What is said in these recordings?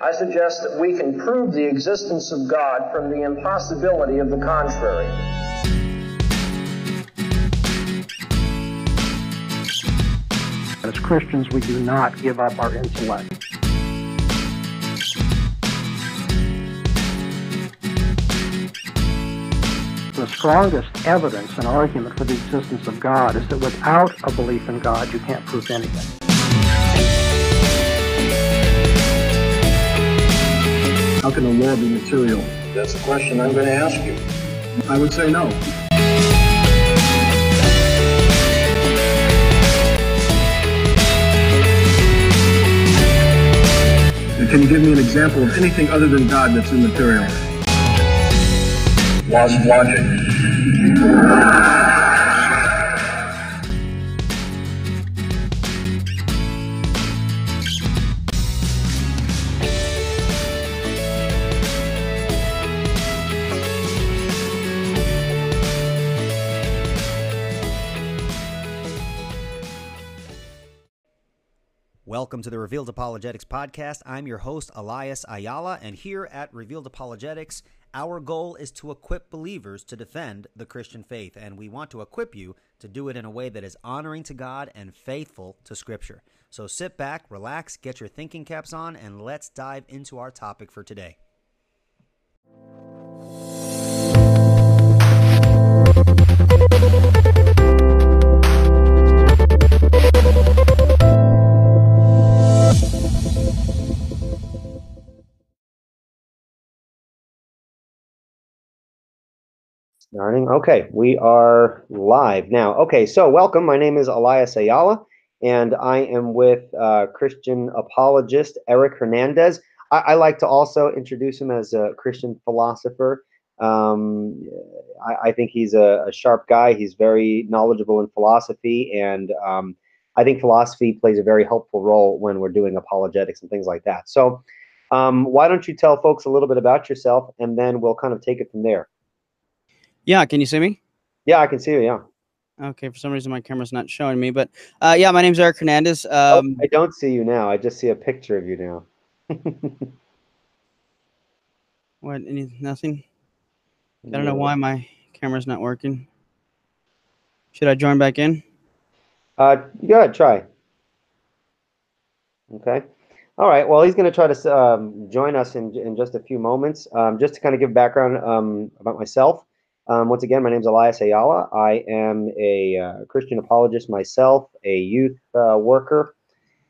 I suggest that we can prove the existence of God from the impossibility of the contrary. As Christians, we do not give up our intellect. The strongest evidence and argument for the existence of God is that without a belief in God, you can't prove anything. How can the law be material? That's the question I'm going to ask you. I would say no. Can you give me an example of anything other than God that's immaterial? Of logic. Welcome to the Revealed Apologetics Podcast. I'm your host, Elias Ayala, and here at Revealed Apologetics, our goal is to equip believers to defend the Christian faith, and we want to equip you to do it in a way that is honoring to God and faithful to Scripture. So sit back, relax, get your thinking caps on, and let's dive into our topic for today. Starting. Okay, we are live now. Okay, so welcome. My name is Elias Ayala, and I am with uh, Christian apologist Eric Hernandez. I, I, like to also introduce him as a Christian philosopher. Um, I, I, think he's a, a, sharp guy. He's very knowledgeable in philosophy, and um, I think philosophy plays a very helpful role when we're doing apologetics and things like that. So, um, why don't you tell folks a little bit about yourself, and then we'll kind of take it from there. Yeah, can you see me? Yeah, I can see you. Yeah. Okay, for some reason my camera's not showing me, but uh, yeah, my name's Eric Hernandez. Oh, Um, oh, I don't see you now. I just see a picture of you now. what? Any nothing? I don't know why my camera's not working. Should I join back in? Uh, go ahead, try. Okay. All right. Well, he's going to try to um, join us in in just a few moments. Um, just to kind of give background um, about myself. Um, once again, my name is Elias Ayala. I am a uh, Christian apologist myself, a youth uh, worker,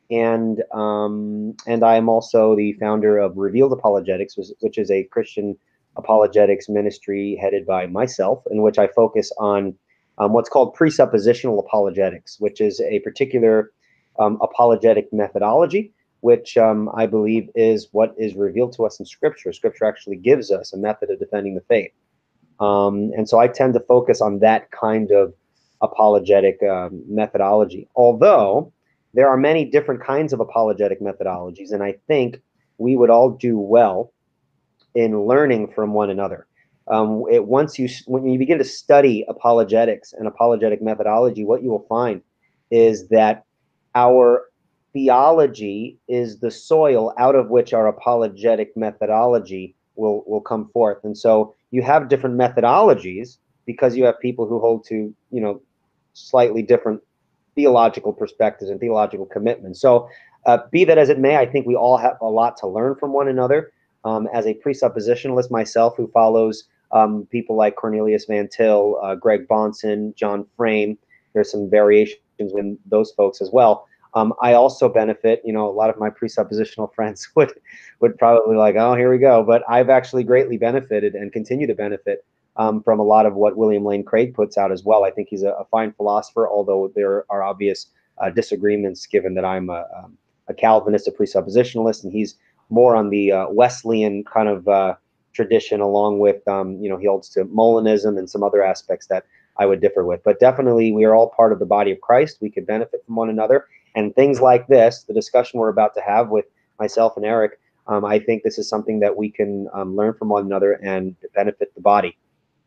and um, and I am also the founder of Revealed Apologetics, which is a Christian apologetics ministry headed by myself, in which I focus on um, what's called presuppositional apologetics, which is a particular um, apologetic methodology, which um, I believe is what is revealed to us in Scripture. Scripture actually gives us a method of defending the faith. Um, and so I tend to focus on that kind of apologetic um, methodology. Although there are many different kinds of apologetic methodologies, and I think we would all do well in learning from one another. Um, it, once you when you begin to study apologetics and apologetic methodology, what you will find is that our theology is the soil out of which our apologetic methodology will will come forth. And so you have different methodologies because you have people who hold to you know slightly different theological perspectives and theological commitments. So uh, be that as it may, I think we all have a lot to learn from one another. Um, as a presuppositionalist myself, who follows um, people like Cornelius Van Til, uh, Greg Bahnsen, John Frame, there's some variations in those folks as well. Um, I also benefit, you know, a lot of my presuppositional friends would would probably like, oh, here we go. But I've actually greatly benefited and continue to benefit um, from a lot of what William Lane Craig puts out as well. I think he's a, a fine philosopher, although there are obvious uh, disagreements given that I'm a, um, a, Calvinist, a presuppositionalist, and he's more on the uh, Wesleyan kind of uh, tradition, along with, um, you know, he holds to Molinism and some other aspects that I would differ with. But definitely, we are all part of the body of Christ. We could benefit from one another. And things like this, the discussion we're about to have with myself and Eric, um, I think this is something that we can um, learn from one another and benefit the body,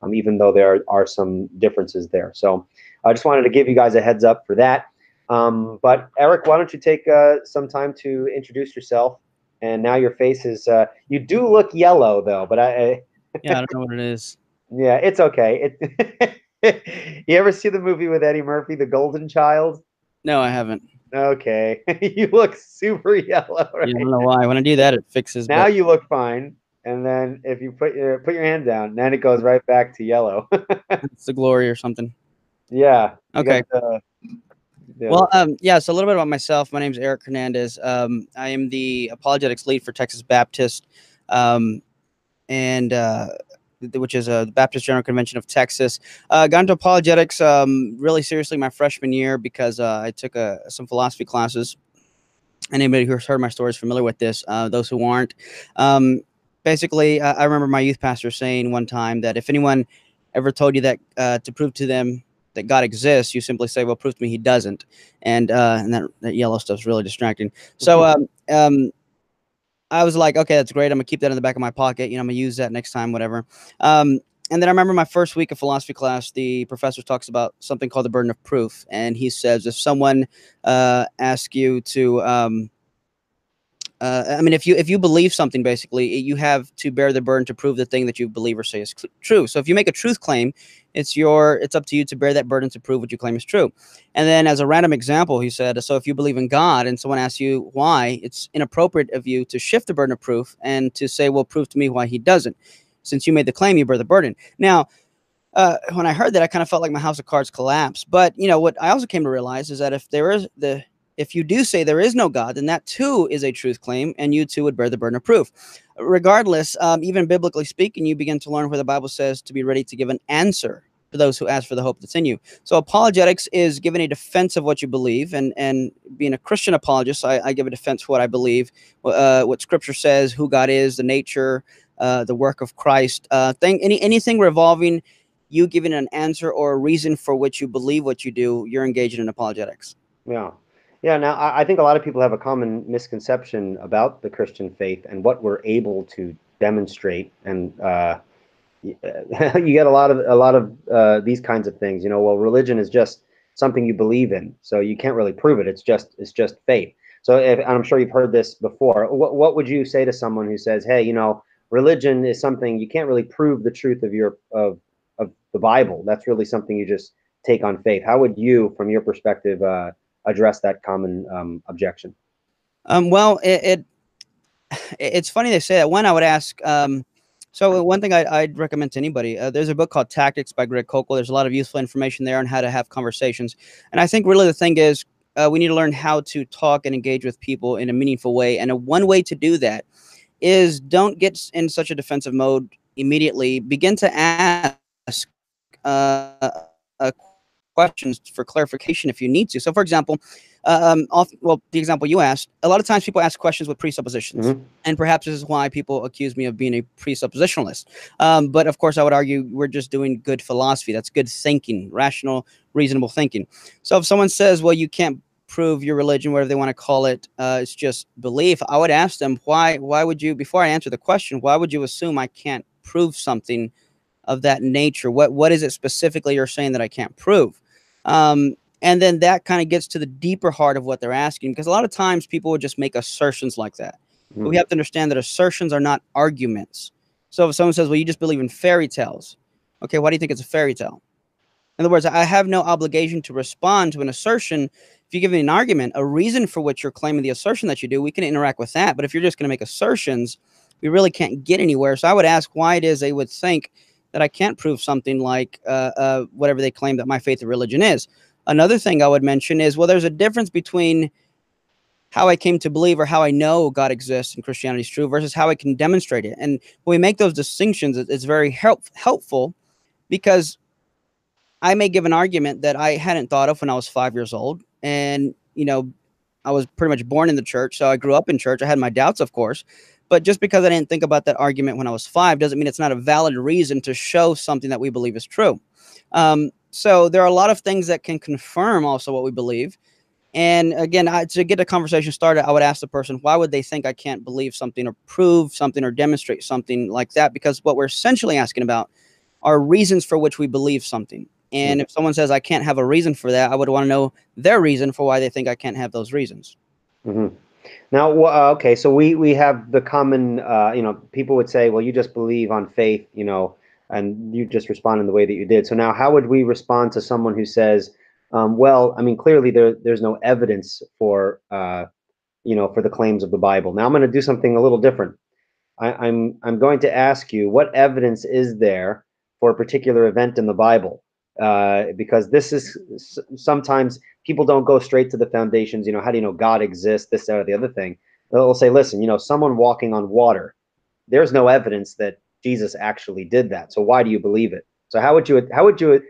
um, even though there are some differences there. So I just wanted to give you guys a heads up for that. Um, but Eric, why don't you take uh, some time to introduce yourself and now your face is. Uh, you do look yellow though, but I. I Yeah, I don't know what it is. yeah, it's okay. It. you ever see the movie with Eddie Murphy, The Golden Child? No, I haven't. Okay, you look super yellow. Right? Don't know why. When I do that, it fixes. Now but you look fine, and then if you put your put your hand down, then it goes right back to yellow. it's the glory or something. yeah. Okay. the- yeah. Well, um, yeah. So a little bit about myself. My name is Eric Hernandez. Um, I am the apologetics lead for Texas Baptist, um, and uh, which is a Baptist General Convention of Texas. Uh, got into apologetics um, really seriously my freshman year because uh, I took uh, some philosophy classes. Anybody who's heard my story is familiar with this. Uh, those who aren't, um, basically, uh, I remember my youth pastor saying one time that if anyone ever told you that uh, to prove to them that God exists, you simply say, "Well, prove to me He doesn't," and uh, and that, that yellow stuff's really distracting. So um, um, I was like, "Okay, that's great. I'm gonna keep that in the back of my pocket. You know, I'm gonna use that next time, whatever." Um, and then I remember my first week of philosophy class, the professor talks about something called the burden of proof, and he says if someone uh, asks you to um, uh, I mean, if you if you believe something, basically, you have to bear the burden to prove the thing that you believe or say is true. So if you make a truth claim, it's your it's up to you to bear that burden to prove what you claim is true. And then, as a random example, he said, so if you believe in God and someone asks you why, it's inappropriate of you to shift the burden of proof and to say, well, prove to me why he doesn't. Since you made the claim, you bear the burden. Now, uh, when I heard that, I kind of felt like my house of cards collapsed. But you know what I also came to realize is that if there is the if you do say there is no God, then that too is a truth claim, and you too would bear the burden of proof. Regardless, um, even biblically speaking, you begin to learn where the Bible says to be ready to give an answer to those who ask for the hope that's in you. So apologetics is giving a defense of what you believe, and and being a Christian apologist, I, I give a defense for what I believe, uh, what Scripture says, who God is, the nature, uh, the work of Christ, uh, thing, any anything revolving you giving an answer or a reason for which you believe what you do, you're engaging in apologetics. Yeah. Yeah. Now, I, think a lot of people have a common misconception about the Christian faith and what we're able to demonstrate. And uh, you get a lot of a lot of uh, these kinds of things. You know, well, religion is just something you believe in, so you can't really prove it. It's just it's just faith. So, if, and I'm sure you've heard this before. What what would you say to someone who says, "Hey, you know, religion is something you can't really prove the truth of your of of the Bible. That's really something you just take on faith." How would you, from your perspective, uh, address that common um, objection? Um, well, it, it it's funny they say that. One, I would ask. Um, so one thing I, I'd recommend to anybody, uh, there's a book called Tactics by Greg Koukl. There's a lot of useful information there on how to have conversations. And I think really the thing is uh, we need to learn how to talk and engage with people in a meaningful way. And a one way to do that is don't get in such a defensive mode immediately. Begin to ask uh, uh, questions for clarification if you need to. So, for example, um, off, well, the example you asked, a lot of times people ask questions with presuppositions, Mhm. and perhaps this is why people accuse me of being a presuppositionalist. Um, but of course, I would argue we're just doing good philosophy. That's good thinking, rational, reasonable thinking. So if someone says, "Well, you can't prove your religion, whatever they want to call it, uh, it's just belief," I would ask them, "Why? Why would you?" Before I answer the question, why would you assume I can't prove something of that nature? What What is it specifically you're saying that I can't prove? Um, and then that kind of gets to the deeper heart of what they're asking because a lot of times people would just make assertions like that. But we have to understand that assertions are not arguments. So if someone says well you just believe in fairy tales okay why do you think it's a fairy tale? In other words i have no obligation to respond to an assertion. If you give me an argument a reason for which you're claiming the assertion that you do we can interact with that. But if you're just going to make assertions we really can't get anywhere. So i would ask why it is they would think that i can't prove something like uh, uh, whatever they claim that my faith or religion is Another thing I would mention is well, there's a difference between how I came to believe or how I know God exists and Christianity is true versus how I can demonstrate it. And when we make those distinctions, it's very help, helpful because I may give an argument that I hadn't thought of when I was five years old. And, you know, I was pretty much born in the church. So I grew up in church. I had my doubts, of course. But just because I didn't think about that argument when I was five doesn't mean it's not a valid reason to show something that we believe is true. Um, so there are a lot of things that can confirm also what we believe. And again, I, to get the conversation started, I would ask the person, why would they think I can't believe something or prove something or demonstrate something like that? Because what we're essentially asking about are reasons for which we believe something. And if someone says I can't have a reason for that, I would want to know their reason for why they think I can't have those reasons. hmm Now, uh, okay, so we we have the common, uh, you know, people would say, well, you just believe on faith, you know, and you just respond in the way that you did. So now, how would we respond to someone who says, um, well, I mean, clearly there there's no evidence for, uh, you know, for the claims of the Bible. Now, I'm going to do something a little different. I, I'm I'm going to ask you, what evidence is there for a particular event in the Bible? Uh, because this is sometimes people don't go straight to the foundations. You know, how do you know God exists? This, that, or the other thing. They'll say, listen, you know, someone walking on water. There's no evidence that Jesus actually did that. So why do you believe it? So how would you how would you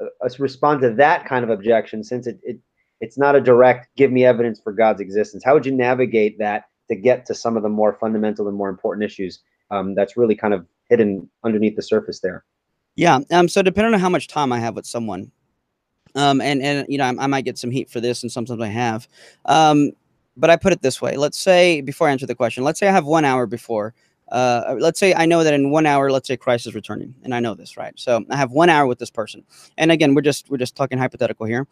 uh, uh, respond to that kind of objection? Since it, it it's not a direct give me evidence for God's existence. How would you navigate that to get to some of the more fundamental and more important issues um, that's really kind of hidden underneath the surface there? Yeah. Um. So depending on how much time I have with someone, um, and and you know, I, I might get some heat for this, and sometimes I have. Um, but I put it this way: Let's say before I answer the question, let's say I have one hour before. Uh, let's say I know that in one hour, let's say Christ is returning, and I know this, right? So I have one hour with this person, and again, we're just we're just talking hypothetical here.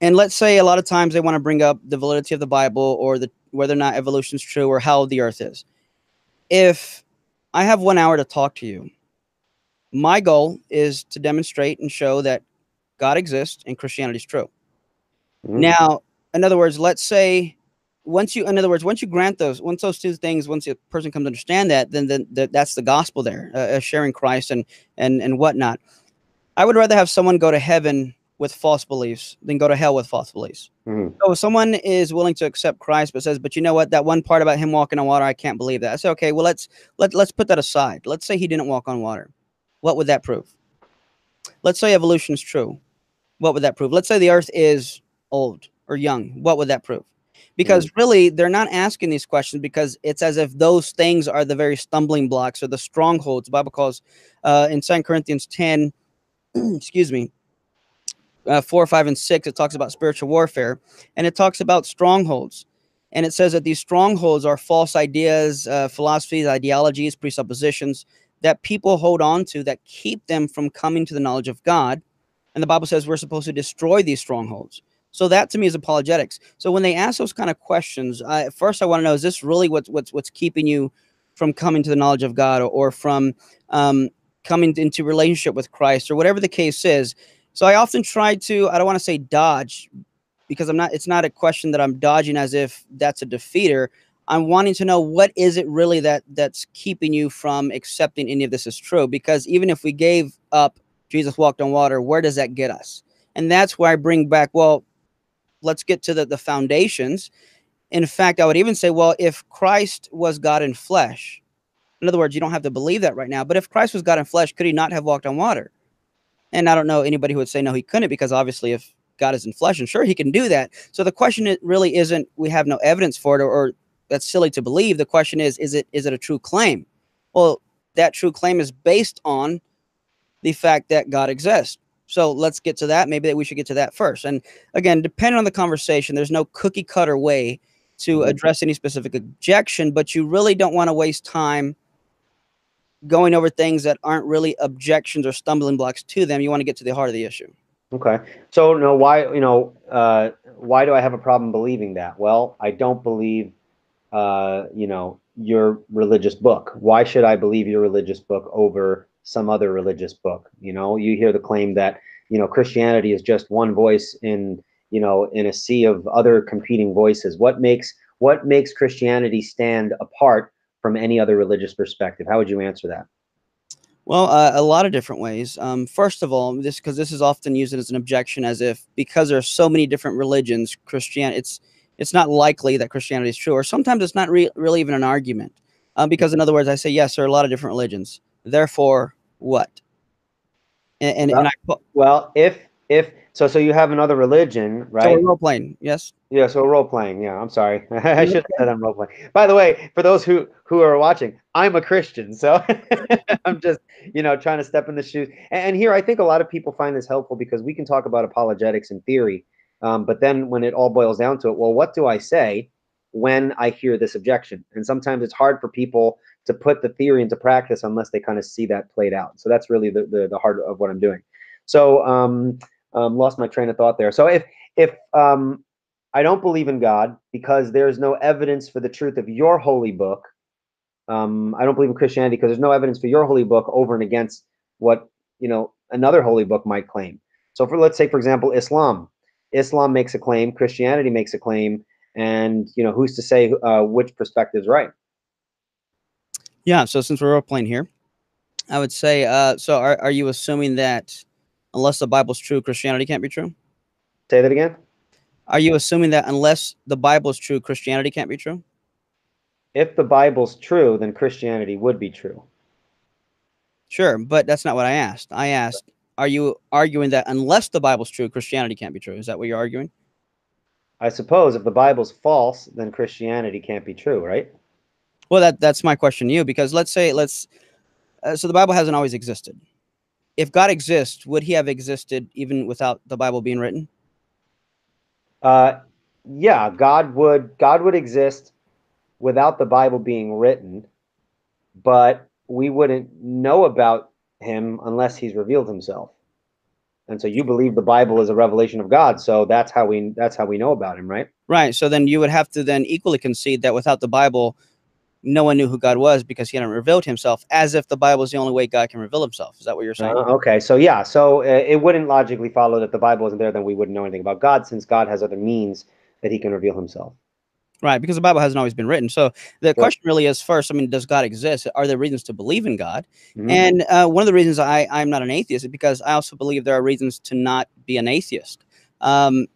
And let's say a lot of times they want to bring up the validity of the Bible or the whether or not evolution is true or how the Earth is. If I have one hour to talk to you, my goal is to demonstrate and show that God exists and Christianity is true. Mhm. Now, in other words, let's say once you, in other words, once you grant those, once those two things, once a person comes to understand that, then then th- that's the gospel there, uh, uh, sharing Christ and and and whatnot. I would rather have someone go to heaven with false beliefs than go to hell with false beliefs. Mhm. So if someone is willing to accept Christ, but says, "But you know what? That one part about him walking on water, I can't believe that." I say, "Okay, well let's let let's put that aside. Let's say he didn't walk on water. What would that prove? Let's say evolution is true. What would that prove? Let's say the Earth is old or young. What would that prove? Because really, they're not asking these questions because it's as if those things are the very stumbling blocks or the strongholds. The Bible calls uh, in Second Corinthians ten, excuse me, uh, 4, 5, and 6, it talks about spiritual warfare and it talks about strongholds. And it says that these strongholds are false ideas, uh, philosophies, ideologies, presuppositions that people hold on to that keep them from coming to the knowledge of God. And the Bible says we're supposed to destroy these strongholds. So that to me is apologetics. So when they ask those kind of questions, I, first I want to know: Is this really what's what's what's keeping you from coming to the knowledge of God, or, or from um, coming into relationship with Christ, or whatever the case is? So I often try to, I don't want to say dodge because I'm not, it's not a question that I'm dodging as if that's a defeater. I'm wanting to know what is it really that that's keeping you from accepting any of this is true? Because even if we gave up Jesus walked on water, where does that get us? And that's where I bring back, well, let's get to the, the foundations. In fact, I would even say, well, if Christ was God in flesh, in other words, you don't have to believe that right now, but if Christ was God in flesh, could he not have walked on water? And I don't know anybody who would say no, he couldn't, because obviously, if God is in flesh, and sure, he can do that. So the question really isn't we have no evidence for it, or, or that's silly to believe. The question is, is it is it a true claim? Well, that true claim is based on the fact that God exists. So let's get to that. Maybe that we should get to that first. And again, depending on the conversation, there's no cookie cutter way to address any specific objection, but you really don't want to waste time going over things that aren't really objections or stumbling blocks to them. You want to get to the heart of the issue. Okay. So no, why you know uh, why do I have a problem believing that? Well, I don't believe uh, you know your religious book. Why should I believe your religious book over some other religious book? You know, you hear the claim that you know Christianity is just one voice in you know in a sea of other competing voices. What makes what makes Christianity stand apart from any other religious perspective? How would you answer that? Well, uh, a lot of different ways. Um, first of all, this because this is often used as an objection, as if because there are so many different religions, Christian, it's it's not likely that Christianity is true, or sometimes it's not re- really even an argument. Um, because in other words, I say yes, there are a lot of different religions. Therefore, what? And and, and I so Well, if if so, so you have another religion, right? we're role playing. Yes. Yeah, so role playing. Yeah, I'm sorry. I should have said I'm role playing. By the way, for those who who are watching, I'm a Christian, so I'm just you know trying to step in the shoes. And, and here, I think a lot of people find this helpful because we can talk about apologetics in theory, um, but then when it all boils down to it, well, what do I say when I hear this objection? And sometimes it's hard for people to put the theory into practice unless they kind of see that played out. So that's really the the, the heart of what I'm doing. So um, um, lost my train of thought there. So if if um, I don't believe in God because there's no evidence for the truth of your holy book. Um, I don't believe in Christianity because there's no evidence for your holy book over and against what you know another holy book might claim. So, for let's say, for example, Islam. Islam makes a claim, Christianity makes a claim, and you know who's to say uh, which perspective is right? Yeah. So since we're playing here, I would say. Uh, so are are you assuming that unless the Bible's true, Christianity can't be true? Say that again. Are you assuming that unless the Bible is true, Christianity can't be true? If the Bible's true, then Christianity would be true. Sure, but that's not what I asked. I asked, are you arguing that unless the Bible's true, Christianity can't be true? Is that what you're arguing? I suppose if the Bible's false, then Christianity can't be true, right? Well, that that's my question to you because let's say let's uh, so the Bible hasn't always existed. If God exists, would he have existed even without the Bible being written? Uh, yeah, God would God would exist without the Bible being written, but we wouldn't know about him unless he's revealed himself. And so you believe the Bible is a revelation of God, so that's how we that's how we know about him, right? Right. So then you would have to then equally concede that without the Bible, no one knew who God was because he hadn't revealed himself, as if the Bible is the only way God can reveal himself. Is that what you're saying? Uh, okay, so yeah, so uh, it wouldn't logically follow that the Bible isn't there, then we wouldn't know anything about God, since God has other means that He can reveal Himself. Right, because the Bible hasn't always been written. So the question really is first, I mean, does God exist? Are there reasons to believe in God? Mhm. And uh, one of the reasons I, I'm not an atheist is because I also believe there are reasons to not be an atheist. Um,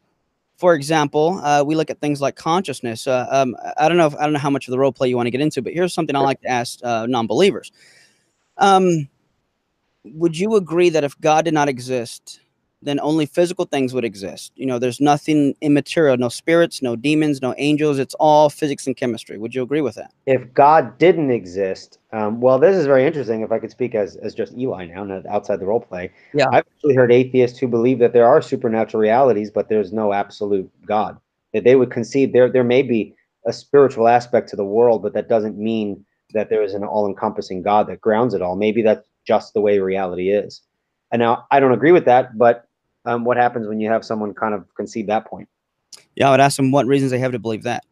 for example, uh, we look at things like consciousness. Uh, um, I don't know if I don't know how much of the role play you want to get into, but here's something I like to ask uh, non-believers. Um, would you agree that if God did not exist, then only physical things would exist? You know, there's nothing immaterial, no spirits, no demons, no angels. It's all physics and chemistry. Would you agree with that? if God didn't exist, um, well, this is very interesting. If I could speak as as just Eli now, not outside the role play, Yeah. I've actually heard atheists who believe that there are supernatural realities, but there's no absolute God. That they would concede there there may be a spiritual aspect to the world, but that doesn't mean that there is an all-encompassing God that grounds it all. Maybe that's just the way reality is. And now I don't agree with that, but um, what happens when you have someone kind of concede that point? Yeah, I would ask them what reasons they have to believe that.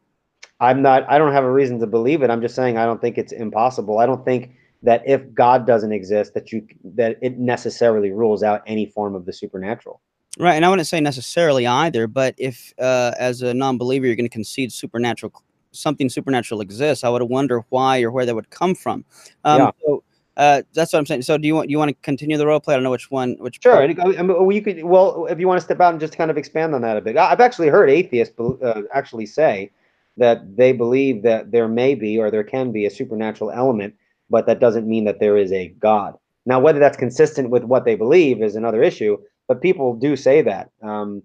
I'm not I don't have a reason to believe it. I'm just saying I don't think it's impossible. I don't think that if God doesn't exist that you that it necessarily rules out any form of the supernatural. Right, and I wouldn't say necessarily either, but if uh, as a non-believer you're going to concede supernatural something supernatural exists, I would wonder why or where that would come from. Um, Yeah. So uh, that's what I'm saying. So do you want you want to continue the role play? I don't know which one. Which Sure. and, I mean, well, you could well if you want to step out and just kind of expand on that a bit. I've actually heard atheists uh, actually say that they believe that there may be or there can be a supernatural element, but that doesn't mean that there is a God. Now, whether that's consistent with what they believe is another issue, but people do say that. Um,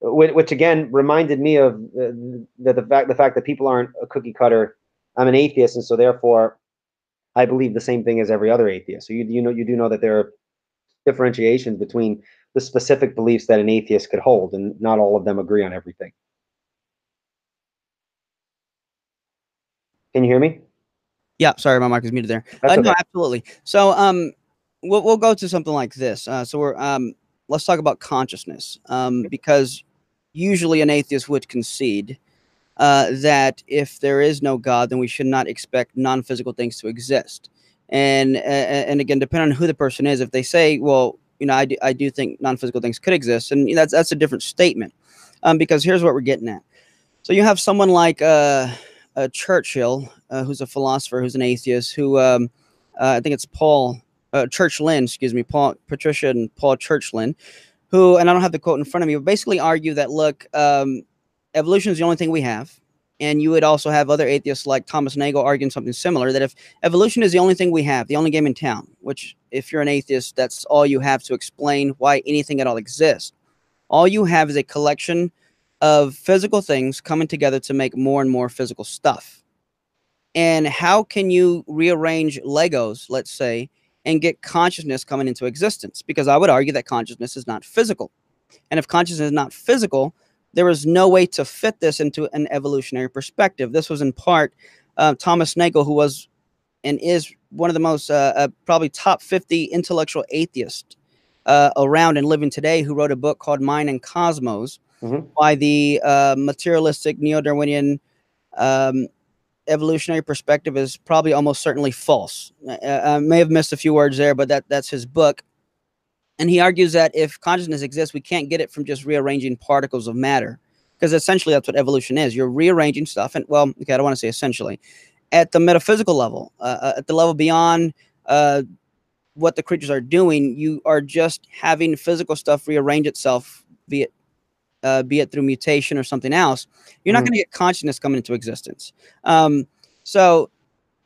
which, which again reminded me of uh, the, the fact the fact that people aren't a cookie cutter. I'm an atheist, and so therefore, I believe the same thing as every other atheist. So you you know you do know that there are differentiations between the specific beliefs that an atheist could hold, and not all of them agree on everything. Can you hear me? Yeah, sorry, my mic is muted there. Uh, no, absolutely. So, um, we'll we'll go to something like this. Uh, so we're um, let's talk about consciousness, um, because usually an atheist would concede uh, that if there is no God, then we should not expect non-physical things to exist. And uh, and again, depending on who the person is, if they say, well, you know, I do, I do think non-physical things could exist, and that's that's a different statement, um, because here's what we're getting at. So you have someone like uh, uh, Churchill, uh, who's a philosopher, who's an atheist, who um, uh, I think it's Paul uh, Churchland, excuse me, Paul Patricia and Paul Churchland, who, and I don't have the quote in front of me, but basically argue that look, um, evolution is the only thing we have. And you would also have other atheists like Thomas Nagel arguing something similar that if evolution is the only thing we have, the only game in town, which if you're an atheist, that's all you have to explain why anything at all exists. All you have is a collection of physical things coming together to make more and more physical stuff. And how can you rearrange Legos, let's say, and get consciousness coming into existence? Because I would argue that consciousness is not physical. And if consciousness is not physical, there is no way to fit this into an evolutionary perspective. This was in part uh, Thomas Nagel, who was and is one of the most uh, uh, probably top 50 intellectual atheists uh, around and living today, who wrote a book called Mind and Cosmos, mm-hmm. why the uh, materialistic neo-Darwinian um, evolutionary perspective is probably almost certainly false. I, I may have missed a few words there, but that that's his book. And he argues that if consciousness exists, we can't get it from just rearranging particles of matter, because essentially that's what evolution is. You're rearranging stuff, and well, okay, I don't want to say essentially, at the metaphysical level, uh, uh, at the level beyond uh, what the creatures are doing, you are just having physical stuff rearrange itself, be it uh, be it through mutation or something else. You're not mm-hmm. going to get consciousness coming into existence. Um, so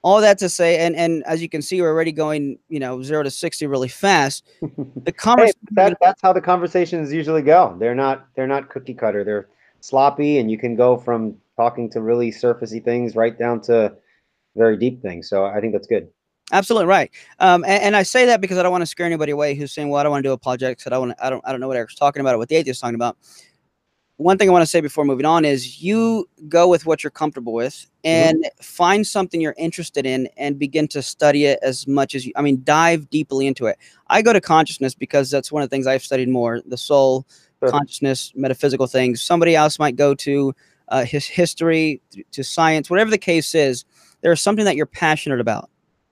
all that to say, and and as you can see, we're already going, you know, zero to sixty really fast. The conversation hey, that, that's how the conversations usually go. They're not they're not cookie cutter. They're sloppy, and you can go from talking to really surfacey things right down to very deep things. So I think that's good. Absolutely right. Um, and, and, I say that because I don't want to scare anybody away who's saying, "Well, I don't want to do apologetics. I don't want. to, I don't. I don't know what Eric's talking about or what the atheist is talking about." One thing I want to say before moving on is you go with what you're comfortable with mm-hmm. and mm-hmm. find something you're interested in and begin to study it as much as you. I mean, dive deeply into it. I go to consciousness because that's one of the things I've studied more: the soul, sure. consciousness, metaphysical things. Somebody else might go to uh, his history, to science, whatever the case is. There's something that you're passionate about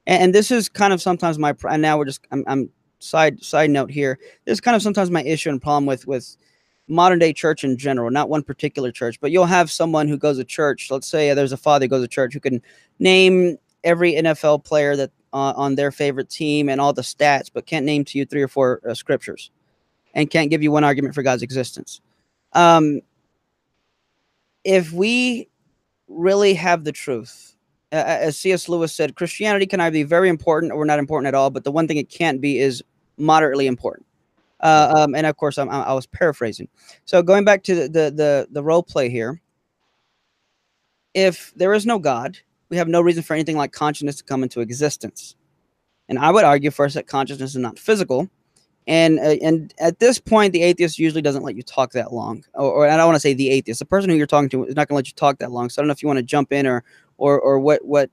and, and this is kind of sometimes my and now we're just I'm, I'm side side note here. This is kind of sometimes my issue and problem with with modern day church in general, not one particular church, but you'll have someone who goes to church. Let's say there's a father who goes to church who can name every NFL player that uh, on their favorite team and all the stats, but can't name to you three or four uh, scriptures, and can't give you one argument for God's existence. Um, if we really have the truth uh, as C.S. Lewis said, Christianity can either be very important or not important at all, but the one thing it can't be is moderately important. Uh, um, and of course, I'm, i was paraphrasing. So going back to the, the, the, the role play here, if there is no God, we have no reason for anything like consciousness to come into existence. And I would argue first that consciousness is not physical. And uh, and at this point, the atheist usually doesn't let you talk that long. Or, or I don't want to say the atheist. The person who you're talking to is not going to let you talk that long. So I don't know if you want to jump in or or or what what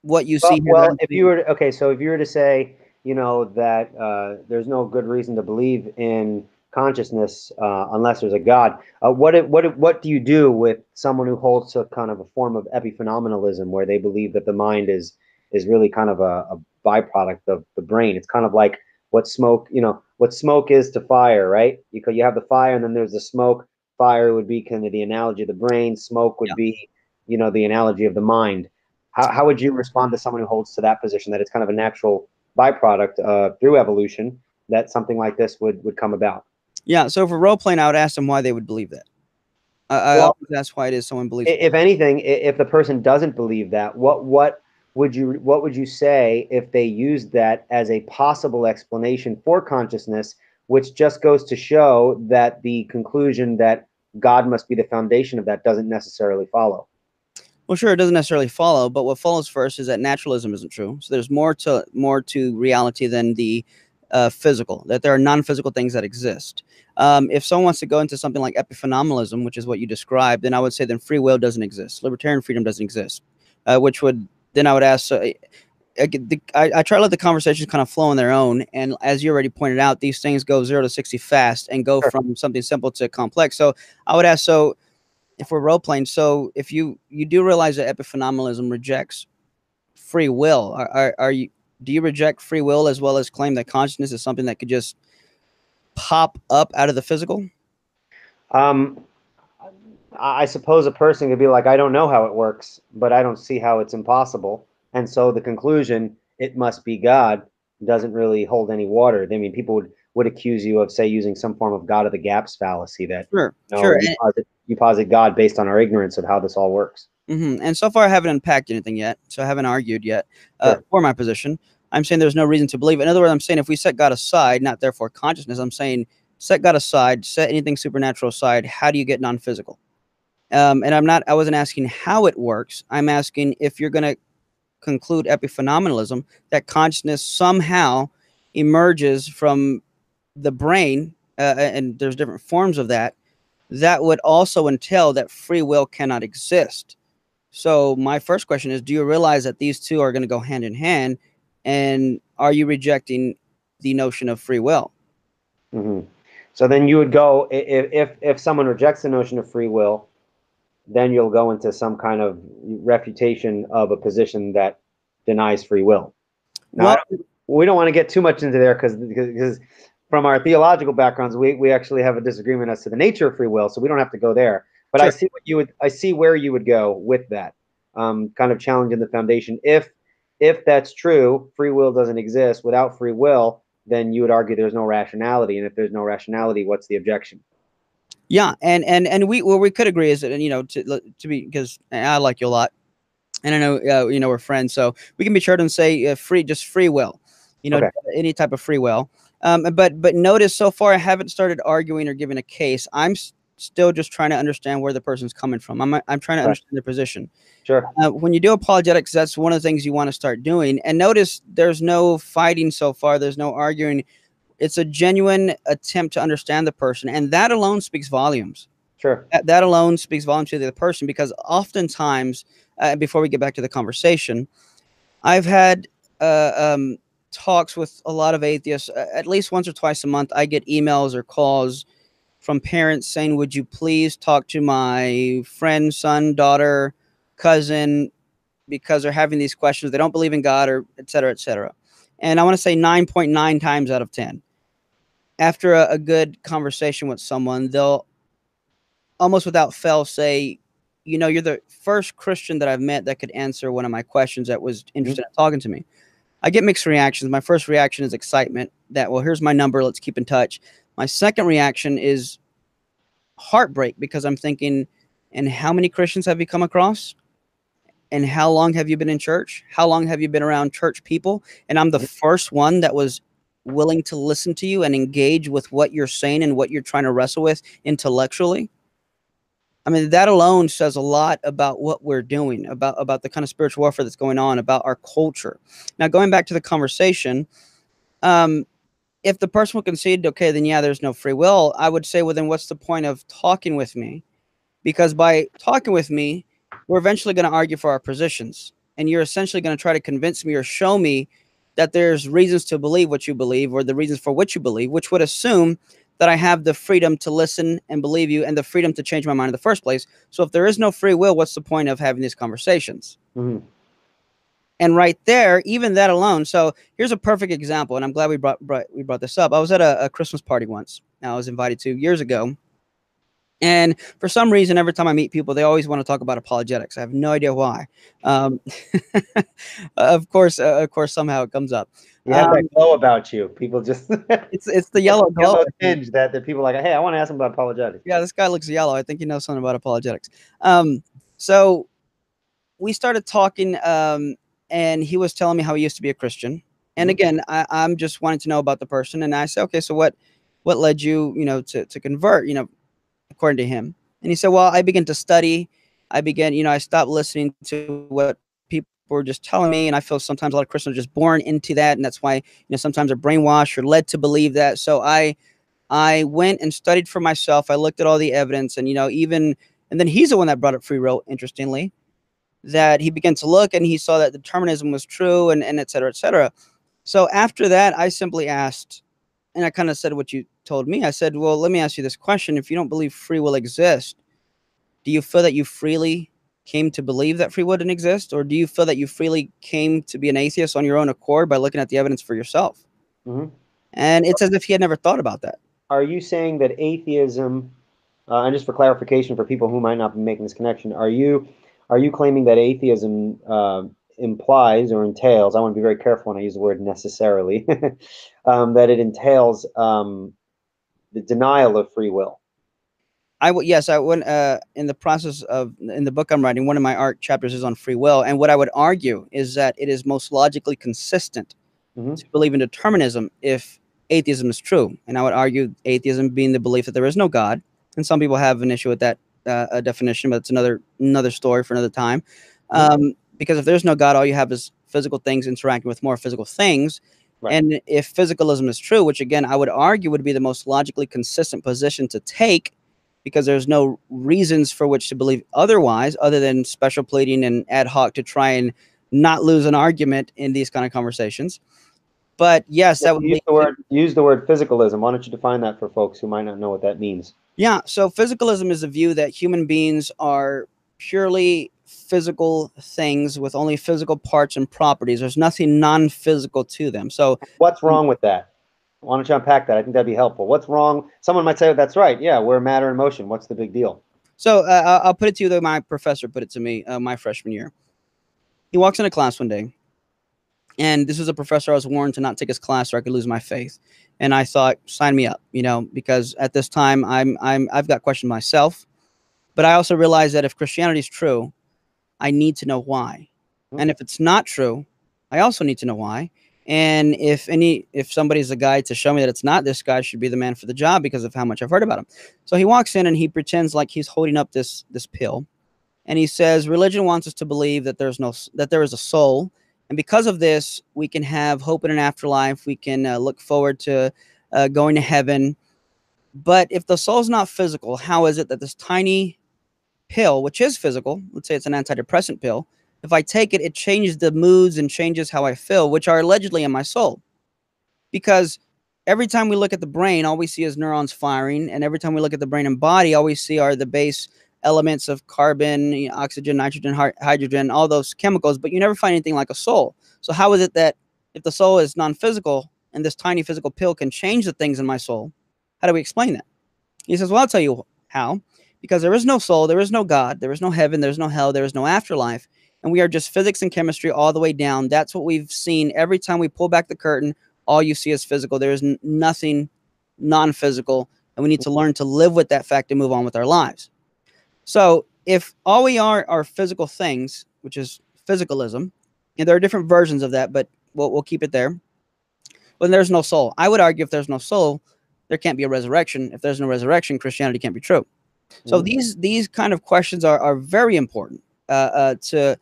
what you well, see here. Well, if you were okay, so if you were to say, you know, that uh, there's no good reason to believe in consciousness uh, unless there's a God, uh, what what what do you do with someone who holds to kind of a form of epiphenomenalism, where they believe that the mind is is really kind of a, a byproduct of the brain? It's kind of like what smoke, you know, what smoke is to fire, right? You you have the fire, and then there's the smoke. Fire would be kind of the analogy of the brain. Smoke would yeah. be you know the analogy of the mind how, how would you respond to someone who holds to that position that it's kind of a natural byproduct uh, through evolution that something like this would would come about. Yeah so for role playing i would ask them why they would believe that. I, well, I always why it is someone believes if anything if the person doesn't believe that what what would you what would you say if they used that as a possible explanation for consciousness which just goes to show that the conclusion that god must be the foundation of that doesn't necessarily follow well, sure, it doesn't necessarily follow, but what follows first is that naturalism isn't true. So there's more to more to reality than the uh, physical. That there are non-physical things that exist. Um, if someone wants to go into something like epiphenomenalism, which is what you described, then I would say then free will doesn't exist. Libertarian freedom doesn't exist. Uh, which would then I would ask. I, I, I, try to let the conversations kind of flow on their own, and as you already pointed out, these things go zero to sixty fast and go sure. from something simple to complex. So I would ask. So if we're role playing, so if you you do realize that epiphenomenalism rejects free will, are, are, are you do you reject free will as well as claim that consciousness is something that could just pop up out of the physical? Um, I suppose a person could be like, I don't know how it works, but I don't see how it's impossible. And so the conclusion, it must be God, doesn't really hold any water. I mean, people would would accuse you of, say, using some form of God of the gaps fallacy that sure, you know, sure. You, posit, you posit God based on our ignorance of how this all works. Mm-hmm. And so far, I haven't unpacked anything yet, so I haven't argued yet uh, sure. for my position. I'm saying there's no reason to believe. In other words, I'm saying if we set God aside, not therefore consciousness, I'm saying set God aside, set anything supernatural aside. How do you get non-physical? Um, and I'm not. I wasn't asking how it works. I'm asking if you're going to conclude epiphenomenalism that consciousness somehow emerges from the brain, uh, and there's different forms of that, that would also entail that free will cannot exist. So my first question is, do you realize that these two are going to go hand in hand, and are you rejecting the notion of free will? Mm-hmm. So then you would go i- i- if if someone rejects the notion of free will, then you'll go into some kind of refutation of a position that denies free will. Now, Well- we don't want to get too much into there because because from our theological backgrounds, we, we actually have a disagreement as to the nature of free will, so we don't have to go there. But I see what you would I see where you would go with that, um, kind of challenging the foundation. If if that's true, free will doesn't exist. Without free will, then you would argue there's no rationality, and if there's no rationality, what's the objection? Yeah, and and and we well we could agree is that and you know to to be because I like you a lot, and I know uh, you know we're friends, so we can be sure and say uh, free just free will, you know Okay. any type of free will. Um, but but notice so far I haven't started arguing or giving a case. I'm still just trying to understand where the person's coming from. I'm I'm trying to Right. understand their position. Sure. Uh, when you do apologetics, that's one of the things you want to start doing. And notice there's no fighting so far. There's no arguing. It's a genuine attempt to understand the person, and that alone speaks volumes Sure. that, that alone speaks volumes to the person because oftentimes uh, before we get back to the conversation i've had uh, um, talks with a lot of atheists at least once or twice a month i get emails or calls from parents saying would you please talk to my friend son daughter cousin because they're having these questions. They don't believe in god or et cetera et cetera. And i want to say 9.9 times out of 10 after a, a good conversation with someone they'll almost without fail say, you know, you're the first Christian that I've met that could answer one of my questions that was mm-hmm. interested in talking to me. I get mixed reactions. My first reaction is excitement that, well, here's my number. Let's keep in touch. My second reaction is heartbreak because I'm thinking, and how many Christians have you come across? And how long have you been in church? How long have you been around church people? And I'm the first one that was willing to listen to you and engage with what you're saying and what you're trying to wrestle with intellectually. I mean, that alone says a lot about what we're doing, about about the kind of spiritual warfare that's going on, about our culture. Now, going back to the conversation, um, if the person will concede, okay, then yeah, there's no free will. I would say, well, then what's the point of talking with me? Because by talking with me, we're eventually going to argue for our positions, and you're essentially going to try to convince me or show me that there's reasons to believe what you believe or the reasons for what you believe, which would assume that I have the freedom to listen and believe you and the freedom to change my mind in the first place. So if there is no free will, what's the point of having these conversations? Mhm. And right there, even that alone. So here's a perfect example, and I'm glad we brought, brought we brought this up. I was at a, a Christmas party once. I was invited to years ago, and for some reason, every time I meet people, they always want to talk about apologetics. I have no idea why. Um, of course, uh, of course, somehow it comes up. You have Um, that glow about you. People just It's it's the yellow glow. yellow tinge that, that people are like, hey, I want to ask them about apologetics. yeah, this guy looks yellow. I think he knows something about apologetics. Um, so we started talking, um, and he was telling me how he used to be a Christian. And Mhm. again, I, I'm just wanting to know about the person. And I said, okay, so what, what led you, you know, to to convert? You know, according to him. And he said, well, I began to study. I began, you know, I stopped listening to what people were just telling me, and I feel sometimes a lot of Christians are just born into that, and that's why, you know, sometimes they're brainwashed or led to believe that. So I I went and studied for myself. I looked at all the evidence, and you know, even and then he's the one that brought up free will. Interestingly, that he began to look and he saw that determinism was true, and and et cetera, et cetera. So after that, I simply asked, and I kind of said what you told me. I said, well, let me ask you this question: If you don't believe free will exists, do you feel that you freely came to believe that free will didn't exist, or do you feel that you freely came to be an atheist on your own accord by looking at the evidence for yourself? Mhm. And it's as if he had never thought about that. Are you saying that atheism, uh, and just for clarification for people who might not be making this connection, are you are you claiming that atheism uh, implies or entails? I want to be very careful when I use the word necessarily. um, that it entails um, the denial of free will. I would yes, I went uh, in the process of in the book I'm writing. One of my art chapters is on free will, and what I would argue is that it is most logically consistent Mhm. to believe in determinism if atheism is true. And I would argue atheism being the belief that there is no God, and some people have an issue with that uh, uh, definition, but it's another another story for another time. Um, because if there's no God, all you have is physical things interacting with more physical things. Right. And if physicalism is true, which again I would argue would be the most logically consistent position to take, because there's no reasons for which to believe otherwise, other than special pleading and ad hoc to try and not lose an argument in these kind of conversations. But yes, that would use the word use the word physicalism. Why don't you define that for folks who might not know what that means? Yeah, so physicalism is the view that human beings are purely physical things with only physical parts and properties. There's nothing non-physical to them. So What's wrong with that? Why don't you unpack that? I think that'd be helpful. What's wrong? Someone might say, "That's right. Yeah, we're matter in motion. What's the big deal?" So uh, I'll- I'll put it to you way my professor put it to me uh, my freshman year. He walks into class one day, and this was a professor I was warned to not take his class or I could lose my faith. And I thought, sign me up, you know, because at this time I'm I'm I've got questions myself, but I also realized that if Christianity is true, I need to know why, and if it's not true, I also need to know why. And if any if somebody's a guy to show me that it's not, this guy should be the man for the job because of how much I've heard about him. So he walks in and he pretends like he's holding up this this pill, and he says religion wants us to believe that there's no that there is a soul, and because of this, we can have hope in an afterlife. We can uh, look forward to uh, going to heaven. But if the soul's not physical, how is it that this tiny pill, which is physical, let's say it's an antidepressant pill, if I take it, it changes the moods and changes how I feel, which are allegedly in my soul. Because every time we look at the brain, all we see is neurons firing. And every time we look at the brain and body, all we see are the base elements of carbon, oxygen, nitrogen, hydrogen, all those chemicals, but you never find anything like a soul. So, how is it that if the soul is non physical and this tiny physical pill can change the things in my soul, how do we explain that? He says, Well, I'll tell you how. Because there is no soul, there is no God, there is no heaven, there is no hell, there is no afterlife. And we are just physics and chemistry all the way down. That's what we've seen every time we pull back the curtain. All you see is physical. There is nothing non physical. And we need to learn to live with that fact and move on with our lives. So if all we are are physical things, which is physicalism, and there are different versions of that, but we'll, we'll keep it there. When there's no soul, I would argue if there's no soul, there can't be a resurrection. If there's no resurrection, Christianity can't be true. So Mhm. these these kind of questions are are very important uh, uh, to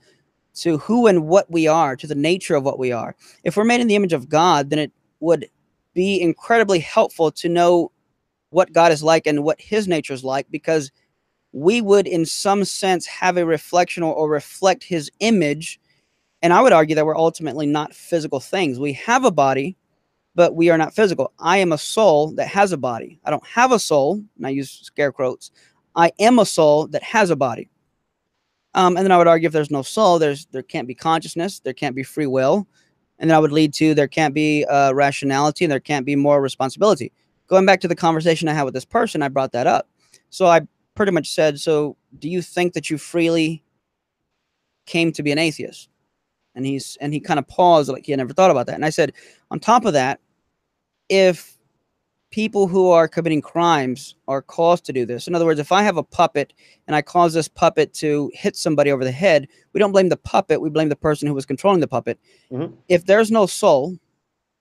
to who and what we are, to the nature of what we are. If we're made in the image of God, then it would be incredibly helpful to know what God is like and what His nature is like, because we would, in some sense, have a reflection or, or reflect His image. And I would argue that we're ultimately not physical things. We have a body, but we are not physical. I am a soul that has a body. I don't have a soul, and I use scare quotes. I am a soul that has a body. Um, and then I would argue if there's no soul, there's there can't be consciousness, there can't be free will, and then I would lead to there can't be uh, rationality and there can't be moral responsibility. Going back to the conversation I had with this person, I brought that up. So I pretty much said, "So do you think that you freely came to be an atheist?" And he's and he kind of paused, like he had never thought about that. And I said, on top of that, if people who are committing crimes are caused to do this. In other words, if I have a puppet and I cause this puppet to hit somebody over the head, we don't blame the puppet, we blame the person who was controlling the puppet. Mhm. If there's no soul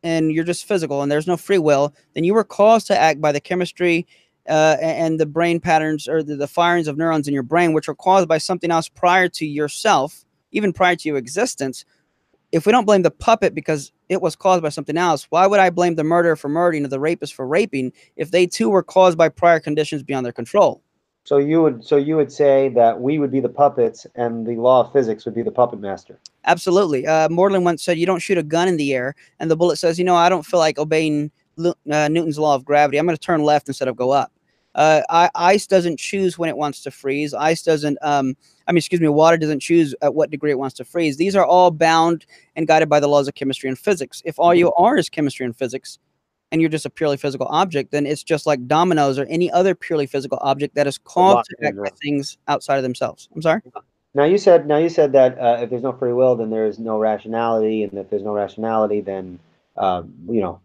and you're just physical and there's no free will, then you were caused to act by the chemistry uh, and the brain patterns or the, the firings of neurons in your brain, which are caused by something else prior to yourself, even prior to your existence. If we don't blame the puppet because it was caused by something else, why would I blame the murderer for murdering or the rapist for raping if they too were caused by prior conditions beyond their control? So you would so you would say that we would be the puppets and the law of physics would be the puppet master. Absolutely. Uh, Moreland once said, "You don't shoot a gun in the air," and the bullet says, "You know, I don't feel like obeying uh, Newton's law of gravity. I'm going to turn left instead of go up." Uh, I, ice doesn't choose when it wants to freeze. Ice doesn't. Um, I mean, excuse me. Water doesn't choose at what degree it wants to freeze. These are all bound and guided by the laws of chemistry and physics. If all you are is chemistry and physics, and you're just a purely physical object, then it's just like dominoes or any other purely physical object that is caused to act by things outside of themselves. I'm sorry. Now you said now you said that uh, if there's no free will, then there is no rationality, and if there's no rationality, then um, you know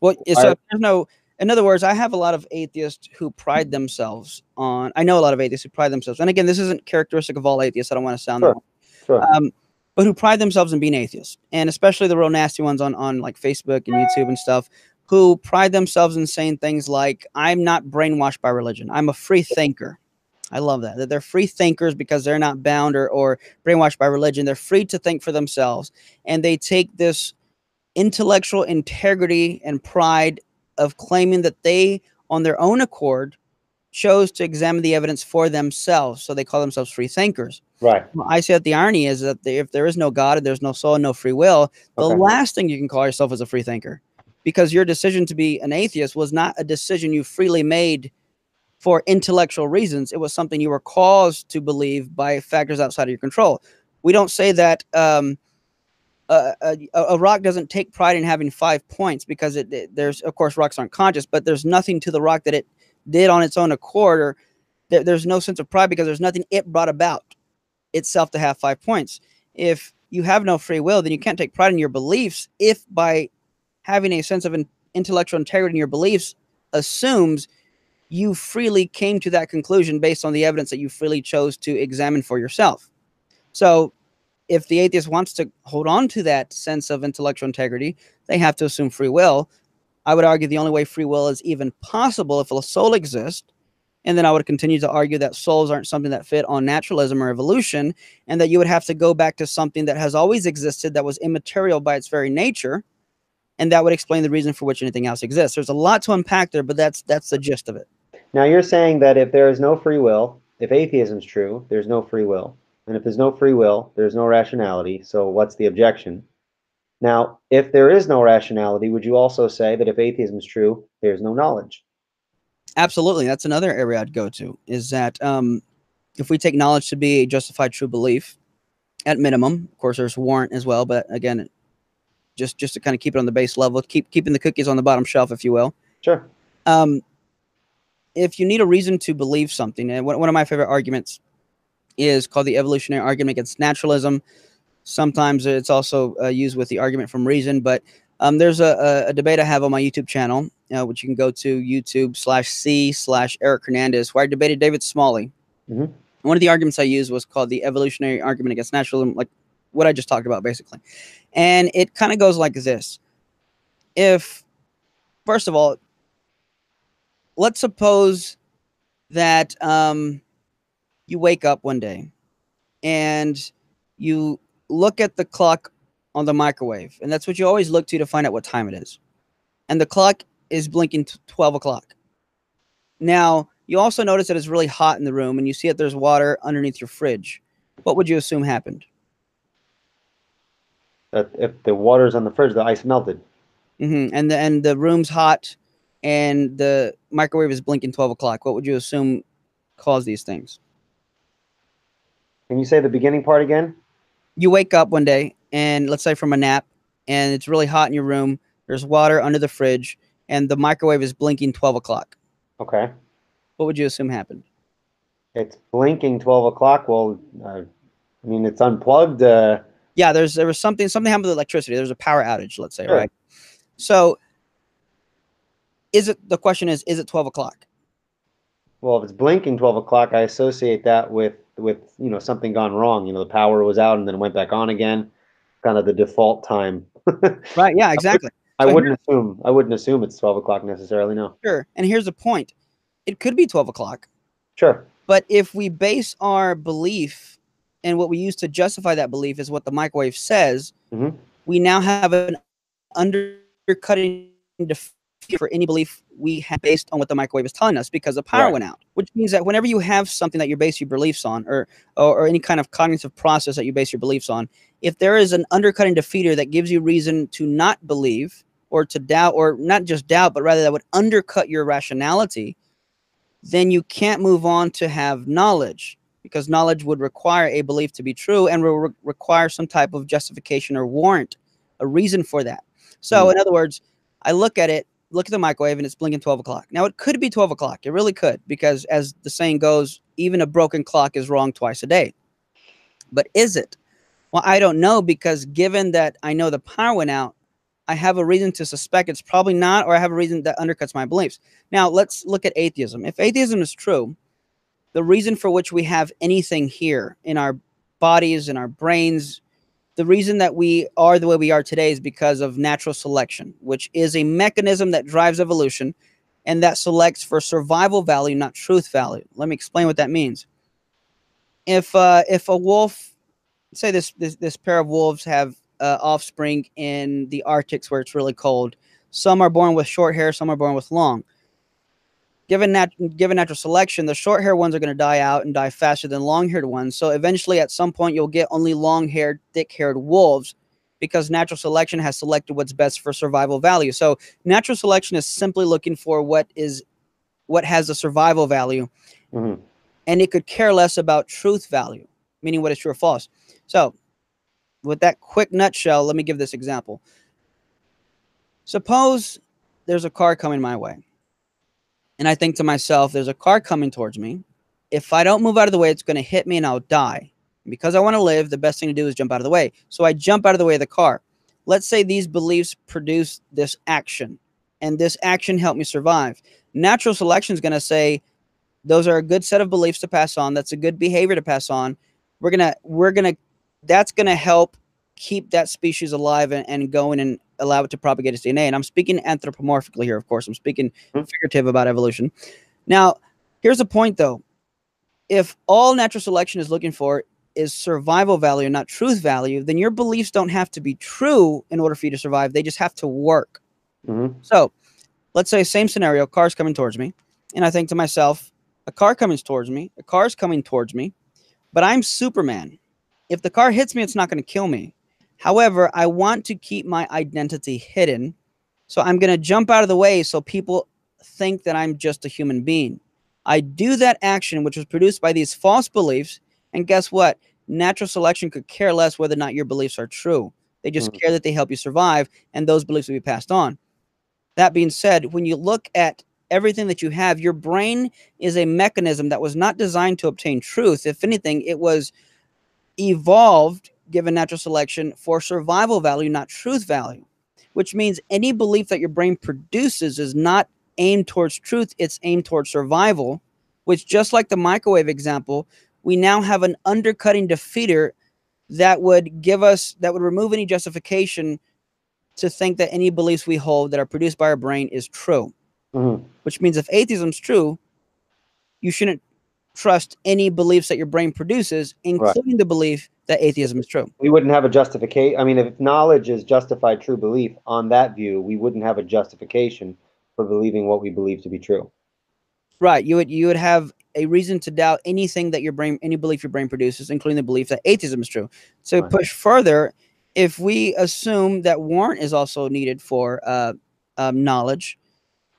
Well, so there's no. In other words, I have a lot of atheists who pride themselves on. I know a lot of atheists who pride themselves, and again, this isn't characteristic of all atheists. I don't want to sound Sure, that sure. Um, but who pride themselves in being atheists, and especially the real nasty ones on on like Facebook and YouTube and stuff, who pride themselves in saying things like, "I'm not brainwashed by religion. I'm a free thinker." I love that that they're free thinkers because they're not bound or, or brainwashed by religion. They're free to think for themselves, and they take this intellectual integrity and pride of claiming that they, on their own accord, chose to examine the evidence for themselves. So they call themselves free thinkers. Right. I say that the irony is that if there is no God and there's no soul and no free will, the Okay. last thing you can call yourself is a free thinker, because your decision to be an atheist was not a decision you freely made for intellectual reasons. It was something you were caused to believe by factors outside of your control. We don't say that um, a, a, a rock doesn't take pride in having five points because it, it- there's of course rocks aren't conscious, but there's nothing to the rock that it did on its own accord, or there, there's no sense of pride because there's nothing it brought about itself to have five points. If you have no free will, then you can't take pride in your beliefs. If by having a sense of in- intellectual integrity in your beliefs assumes you freely came to that conclusion based on the evidence that you freely chose to examine for yourself. So, if the atheist wants to hold on to that sense of intellectual integrity, they have to assume free will. I would argue the only way free will is even possible if a soul exists. And then I would continue to argue that souls aren't something that fit on naturalism or evolution, and that you would have to go back to something that has always existed that was immaterial by its very nature. And that would explain the reason for which anything else exists. There's a lot to unpack there, but that's that's the gist of it. Now you're saying that if there is no free will, if atheism is true, there's no free will. And if there's no free will, there's no rationality. So what's the objection? Now, if there is no rationality, would you also say that if atheism is true, there's no knowledge? Absolutely. That's another area I'd go to is that um, if we take knowledge to be a justified true belief, at minimum, of course, there's warrant as well. But again, just just to kind of keep it on the base level, keep keeping the cookies on the bottom shelf, if you will. Sure. Um, if you need a reason to believe something, and one, one of my favorite arguments is called the evolutionary argument against naturalism. Sometimes it's also uh, used with the argument from reason, but um, there's a, a, a debate I have on my YouTube channel, uh, which you can go to YouTube slash C slash Eric Hernandez, where I debated David Smalley. Mhm. One of the arguments I used was called the evolutionary argument against naturalism, like what I just talked about, basically. And it kind of goes like this: If, first of all, let's suppose that um, you wake up one day and you look at the clock on the microwave, and that's what you always look to to find out what time it is. And the clock is blinking t- 12 o'clock. Now, you also notice that it's really hot in the room, and you see that there's water underneath your fridge. What would you assume happened? That if the water's on the fridge, the ice melted. hmm And the and the room's hot, and the microwave is blinking 12 o'clock. What would you assume caused these things? Can you say the beginning part again? you wake up one day and let's say from a nap and it's really hot in your room there's water under the fridge and the microwave is blinking 12 o'clock Okay. what would you assume happened It's blinking 12 o'clock. Well, uh, I mean, it's unplugged. Uh, yeah there's there was something something happened with electricity there's a power outage let's say Sure. right so is it the question is is it 12 o'clock well, if it's blinking 12 o'clock, I associate that with, with, you know, something gone wrong. You know, the power was out and then went back on again. Kind of the default time. right yeah exactly I So wouldn't assume. I wouldn't assume it's 12 o'clock necessarily. No. sure and here's the point it could be 12 o'clock Sure. But if we base our belief and what we use to justify that belief is what the microwave says, Mhm. we now have an undercutting defeat for any belief we have based on what the microwave is telling us because the power Right. went out. Which means that whenever you have something that you base your beliefs on, or, or or any kind of cognitive process that you base your beliefs on, if there is an undercutting defeater that gives you reason to not believe or to doubt, or not just doubt, but rather that would undercut your rationality, then you can't move on to have knowledge because knowledge would require a belief to be true and will re- require some type of justification or warrant, a reason for that. So, Mm. in other words, I look at it, look at the microwave, and it's blinking 12 o'clock. Now, it could be 12 o'clock. It really could because, as the saying goes, even a broken clock is wrong twice a day. But is it? Well, I don't know because given that I know the power went out, I have a reason to suspect it's probably not, or I have a reason that undercuts my beliefs. Now, let's look at atheism. If atheism is true, the reason for which we have anything here in our bodies, in our brains, the reason that we are the way we are today is because of natural selection, which is a mechanism that drives evolution and that selects for survival value, not truth value. Let me explain what that means. If uh, if a wolf, say this this, this pair of wolves have uh, offspring in the Arctics where it's really cold, some are born with short hair, some are born with long given nat- given natural selection, the short haired ones are going to die out and die faster than long haired ones. So eventually, at some point, you'll get only long haired, thick haired wolves because natural selection has selected what's best for survival value. So natural selection is simply looking for what is what has a survival value, Mhm. and it could care less about truth value, meaning what is true or false. So, with that quick nutshell, let me give this example. Suppose there's a car coming my way, and I think to myself, there's a car coming towards me. If I don't move out of the way, it's going to hit me and I'll die. And because I want to live, the best thing to do is jump out of the way. So I jump out of the way of the car. Let's say these beliefs produce this action, and this action helped me survive. Natural selection is going to say those are a good set of beliefs to pass on. That's a good behavior to pass on. We're gonna we're gonna that's gonna help keep that species alive and, and going and allow it to propagate its DNA. And I'm speaking anthropomorphically here, of course. I'm speaking Mhm. figurative about evolution. Now, here's the point though. If all natural selection is looking for is survival value, not truth value, then your beliefs don't have to be true in order for you to survive. They just have to work. Mhm. So let's say same scenario, car's coming towards me, and I think to myself, a car coming towards me, a car's coming towards me, but I'm Superman. If the car hits me, it's not going to kill me. However, I want to keep my identity hidden. So I'm going to jump out of the way so people think that I'm just a human being. I do that action, which was produced by these false beliefs. And guess what? Natural selection could care less whether or not your beliefs are true. They just Mhm. care that they help you survive, and those beliefs will be passed on. That being said, when you look at everything that you have, your brain is a mechanism that was not designed to obtain truth. If anything, it was evolved, given natural selection, for survival value, not truth value, which means any belief that your brain produces is not aimed towards truth, it's aimed towards survival, which, just like the microwave example, we now have an undercutting defeater that would give us, that would remove any justification to think that any beliefs we hold that are produced by our brain is true Mhm. which means if atheism's true, you shouldn't trust any beliefs that your brain produces, including the belief that atheism is true. We wouldn't have a justification. I mean, if knowledge is justified true belief on that view, we wouldn't have a justification for believing what we believe to be true. Right. You would you would have a reason to doubt anything that your brain any belief your brain produces, including the belief that atheism is true. So Right. push further, if we assume that warrant is also needed for uh, um, knowledge,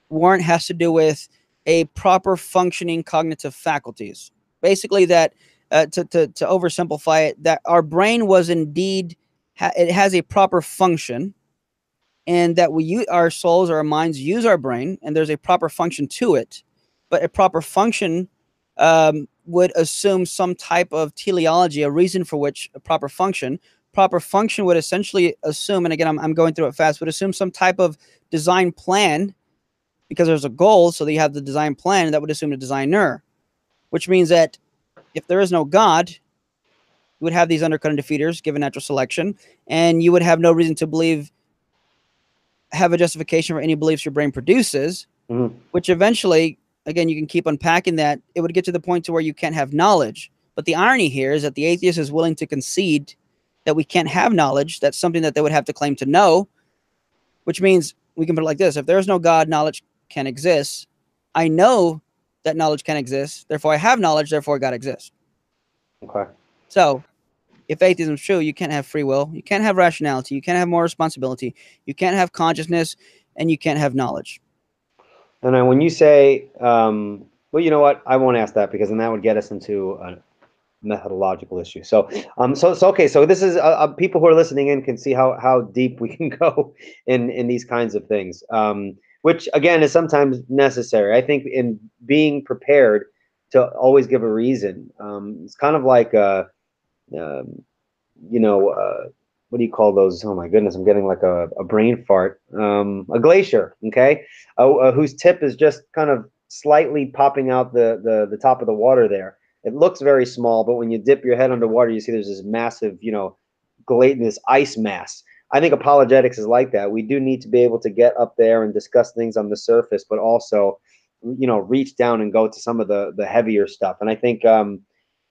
warrant has to do with a proper functioning cognitive faculties. Basically, that uh, to, to to oversimplify it, that our brain was indeed ha- it has a proper function, and that we use our souls our minds use our brain, and there's a proper function to it. But a proper function um, would assume some type of teleology, a reason for which a proper function. Proper function would essentially assume, and again, I'm, I'm going through it fast, would assume some type of design plan because there's a goal. So that you have the design plan that would assume a designer, which means that if there is no God, you would have these undercutting defeaters given natural selection, and you would have no reason to believe, have a justification for any beliefs your brain produces, Mhm. which eventually, again, you can keep unpacking that. It would get to the point to where you can't have knowledge. But the irony here is that the atheist is willing to concede that we can't have knowledge. That's something that they would have to claim to know, which means we can put it like this: if there is no God, knowledge can exist. I know that knowledge can exist, therefore I have knowledge, therefore God exists. Okay. So, if atheism is true, you can't have free will, you can't have rationality, you can't have more responsibility, you can't have consciousness, and you can't have knowledge. And then when you say, um, well, you know what? I won't ask that because then that would get us into a methodological issue. So, um, so, so okay. So this is uh, uh, people who are listening in can see how how deep we can go in in these kinds of things, um, which again is sometimes necessary. I think in being prepared to always give a reason. Um, it's kind of like, uh, um, you know. Uh, what do you call those? Oh my goodness, I'm getting like a, a brain fart. Um, a glacier, okay, uh, whose tip is just kind of slightly popping out the, the the top of the water there. It looks very small, but when you dip your head underwater, you see there's this massive, you know, gelatinous ice mass. I think apologetics is like that. We do need to be able to get up there and discuss things on the surface, but also, you know, reach down and go to some of the the heavier stuff. And I think um,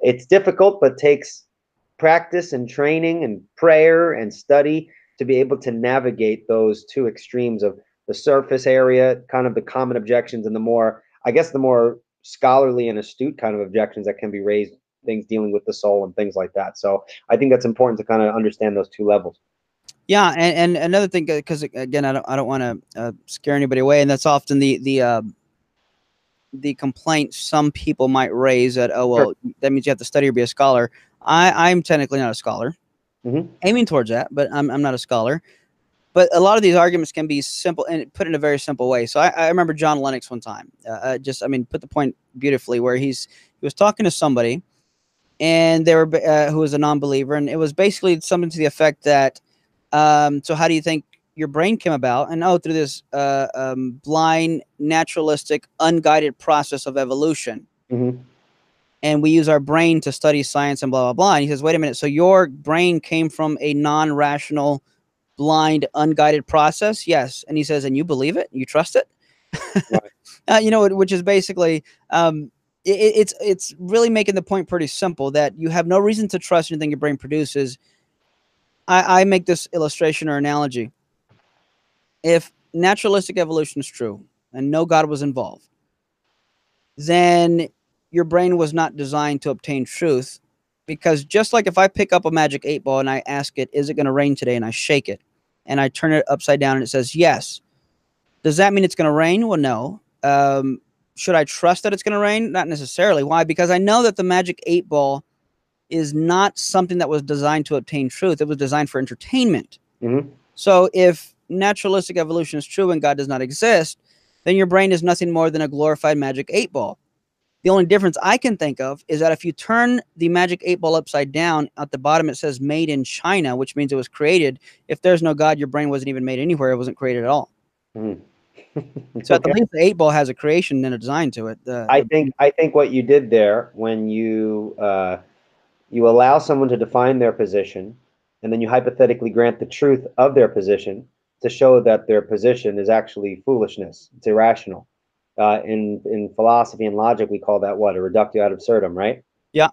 it's difficult, but takes practice and training and prayer and study to be able to navigate those two extremes of the surface area, kind of the common objections, and the more I guess, the more scholarly and astute kind of objections that can be raised, things dealing with the soul and things like that. So I think that's important to kind of understand those two levels. Yeah, and, and another thing, because again, I don't I don't want to uh, scare anybody away, and that's often the the uh, the complaint some people might raise that oh well sure. that means you have to study or be a scholar. I I'm technically not a scholar, mm-hmm. aiming towards that, but I'm I'm not a scholar. But a lot of these arguments can be simple and put in a very simple way. So I, I remember John Lennox one time, uh, uh just I mean put the point beautifully where he's he was talking to somebody, and they were uh, who was a non-believer, and it was basically something to the effect that um, so how do you think your brain came about? And oh, through this uh, um, blind, naturalistic, unguided process of evolution. Mm-hmm. And we use our brain to study science and blah blah blah. And he says, wait a minute. So your brain came from a non-rational, blind, unguided process? Yes. And he says, and you believe it? You trust it? Right. uh, you know, which is basically. Um, it's it's really making the point pretty simple that you have no reason to trust anything your brain produces I, I make this illustration or analogy. If naturalistic evolution is true and no God was involved, then your brain was not designed to obtain truth. Because just like if I pick up a magic eight ball and I ask it, is it going to rain today? And I shake it and I turn it upside down and it says yes. Does that mean it's going to rain? Well, no. Um, should I trust that it's going to rain? Not necessarily. Why? Because I know that the magic eight ball is not something that was designed to obtain truth. It was designed for entertainment. Mm-hmm. So if naturalistic evolution is true and God does not exist, then your brain is nothing more than a glorified magic eight ball. The only difference I can think of is that if you turn the magic eight ball upside down, at the bottom it says made in China, which means it was created. If there's no God, your brain wasn't even made anywhere. It wasn't created at all. Mm. so at the least the eight ball has a creation and a design to it. Uh, I think I think what you did there when you uh, you allow someone to define their position, and then you hypothetically grant the truth of their position to show that their position is actually foolishness. It's irrational. Uh, in in philosophy and logic, we call that what a reductio ad absurdum, right? Yeah,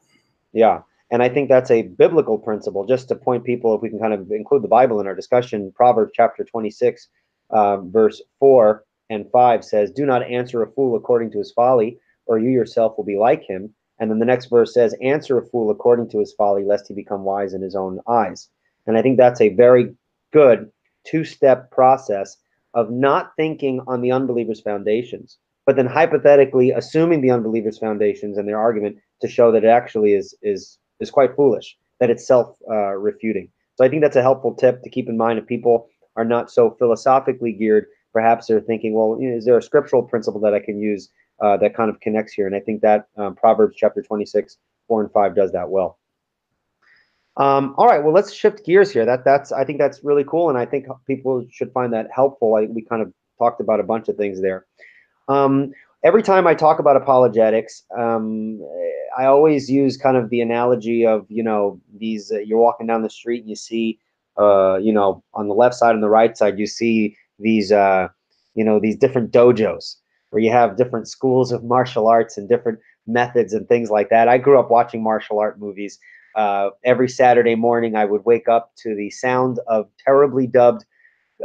yeah. And I think that's a biblical principle. Just to point people, if we can kind of include the Bible in our discussion, Proverbs chapter twenty six, uh, verse four and five says, "Do not answer a fool according to his folly, or you yourself will be like him." And then the next verse says, Answer a fool according to his folly, lest he become wise in his own eyes. And I think that's a very good two step process of not thinking on the unbeliever's foundations, but then hypothetically assuming the unbeliever's foundations and their argument to show that it actually is, is, is quite foolish, that it's self uh, refuting. So I think that's a helpful tip to keep in mind if people are not so philosophically geared. Perhaps they're thinking, well, you know, is there a scriptural principle that I can use uh, that kind of connects here. And I think that um, Proverbs chapter 26, 4 and 5 does that well. Um, all right, well, let's shift gears here. That that's I think that's really cool, and I think people should find that helpful. I, we kind of talked about a bunch of things there. Um, every time I talk about apologetics, um, I always use kind of the analogy of you know these uh, you're walking down the street and you see uh, you know on the left side and the right side you see these uh, you know these different dojos where you have different schools of martial arts and different methods and things like that. I grew up watching martial art movies. Uh, every Saturday morning, I would wake up to the sound of terribly dubbed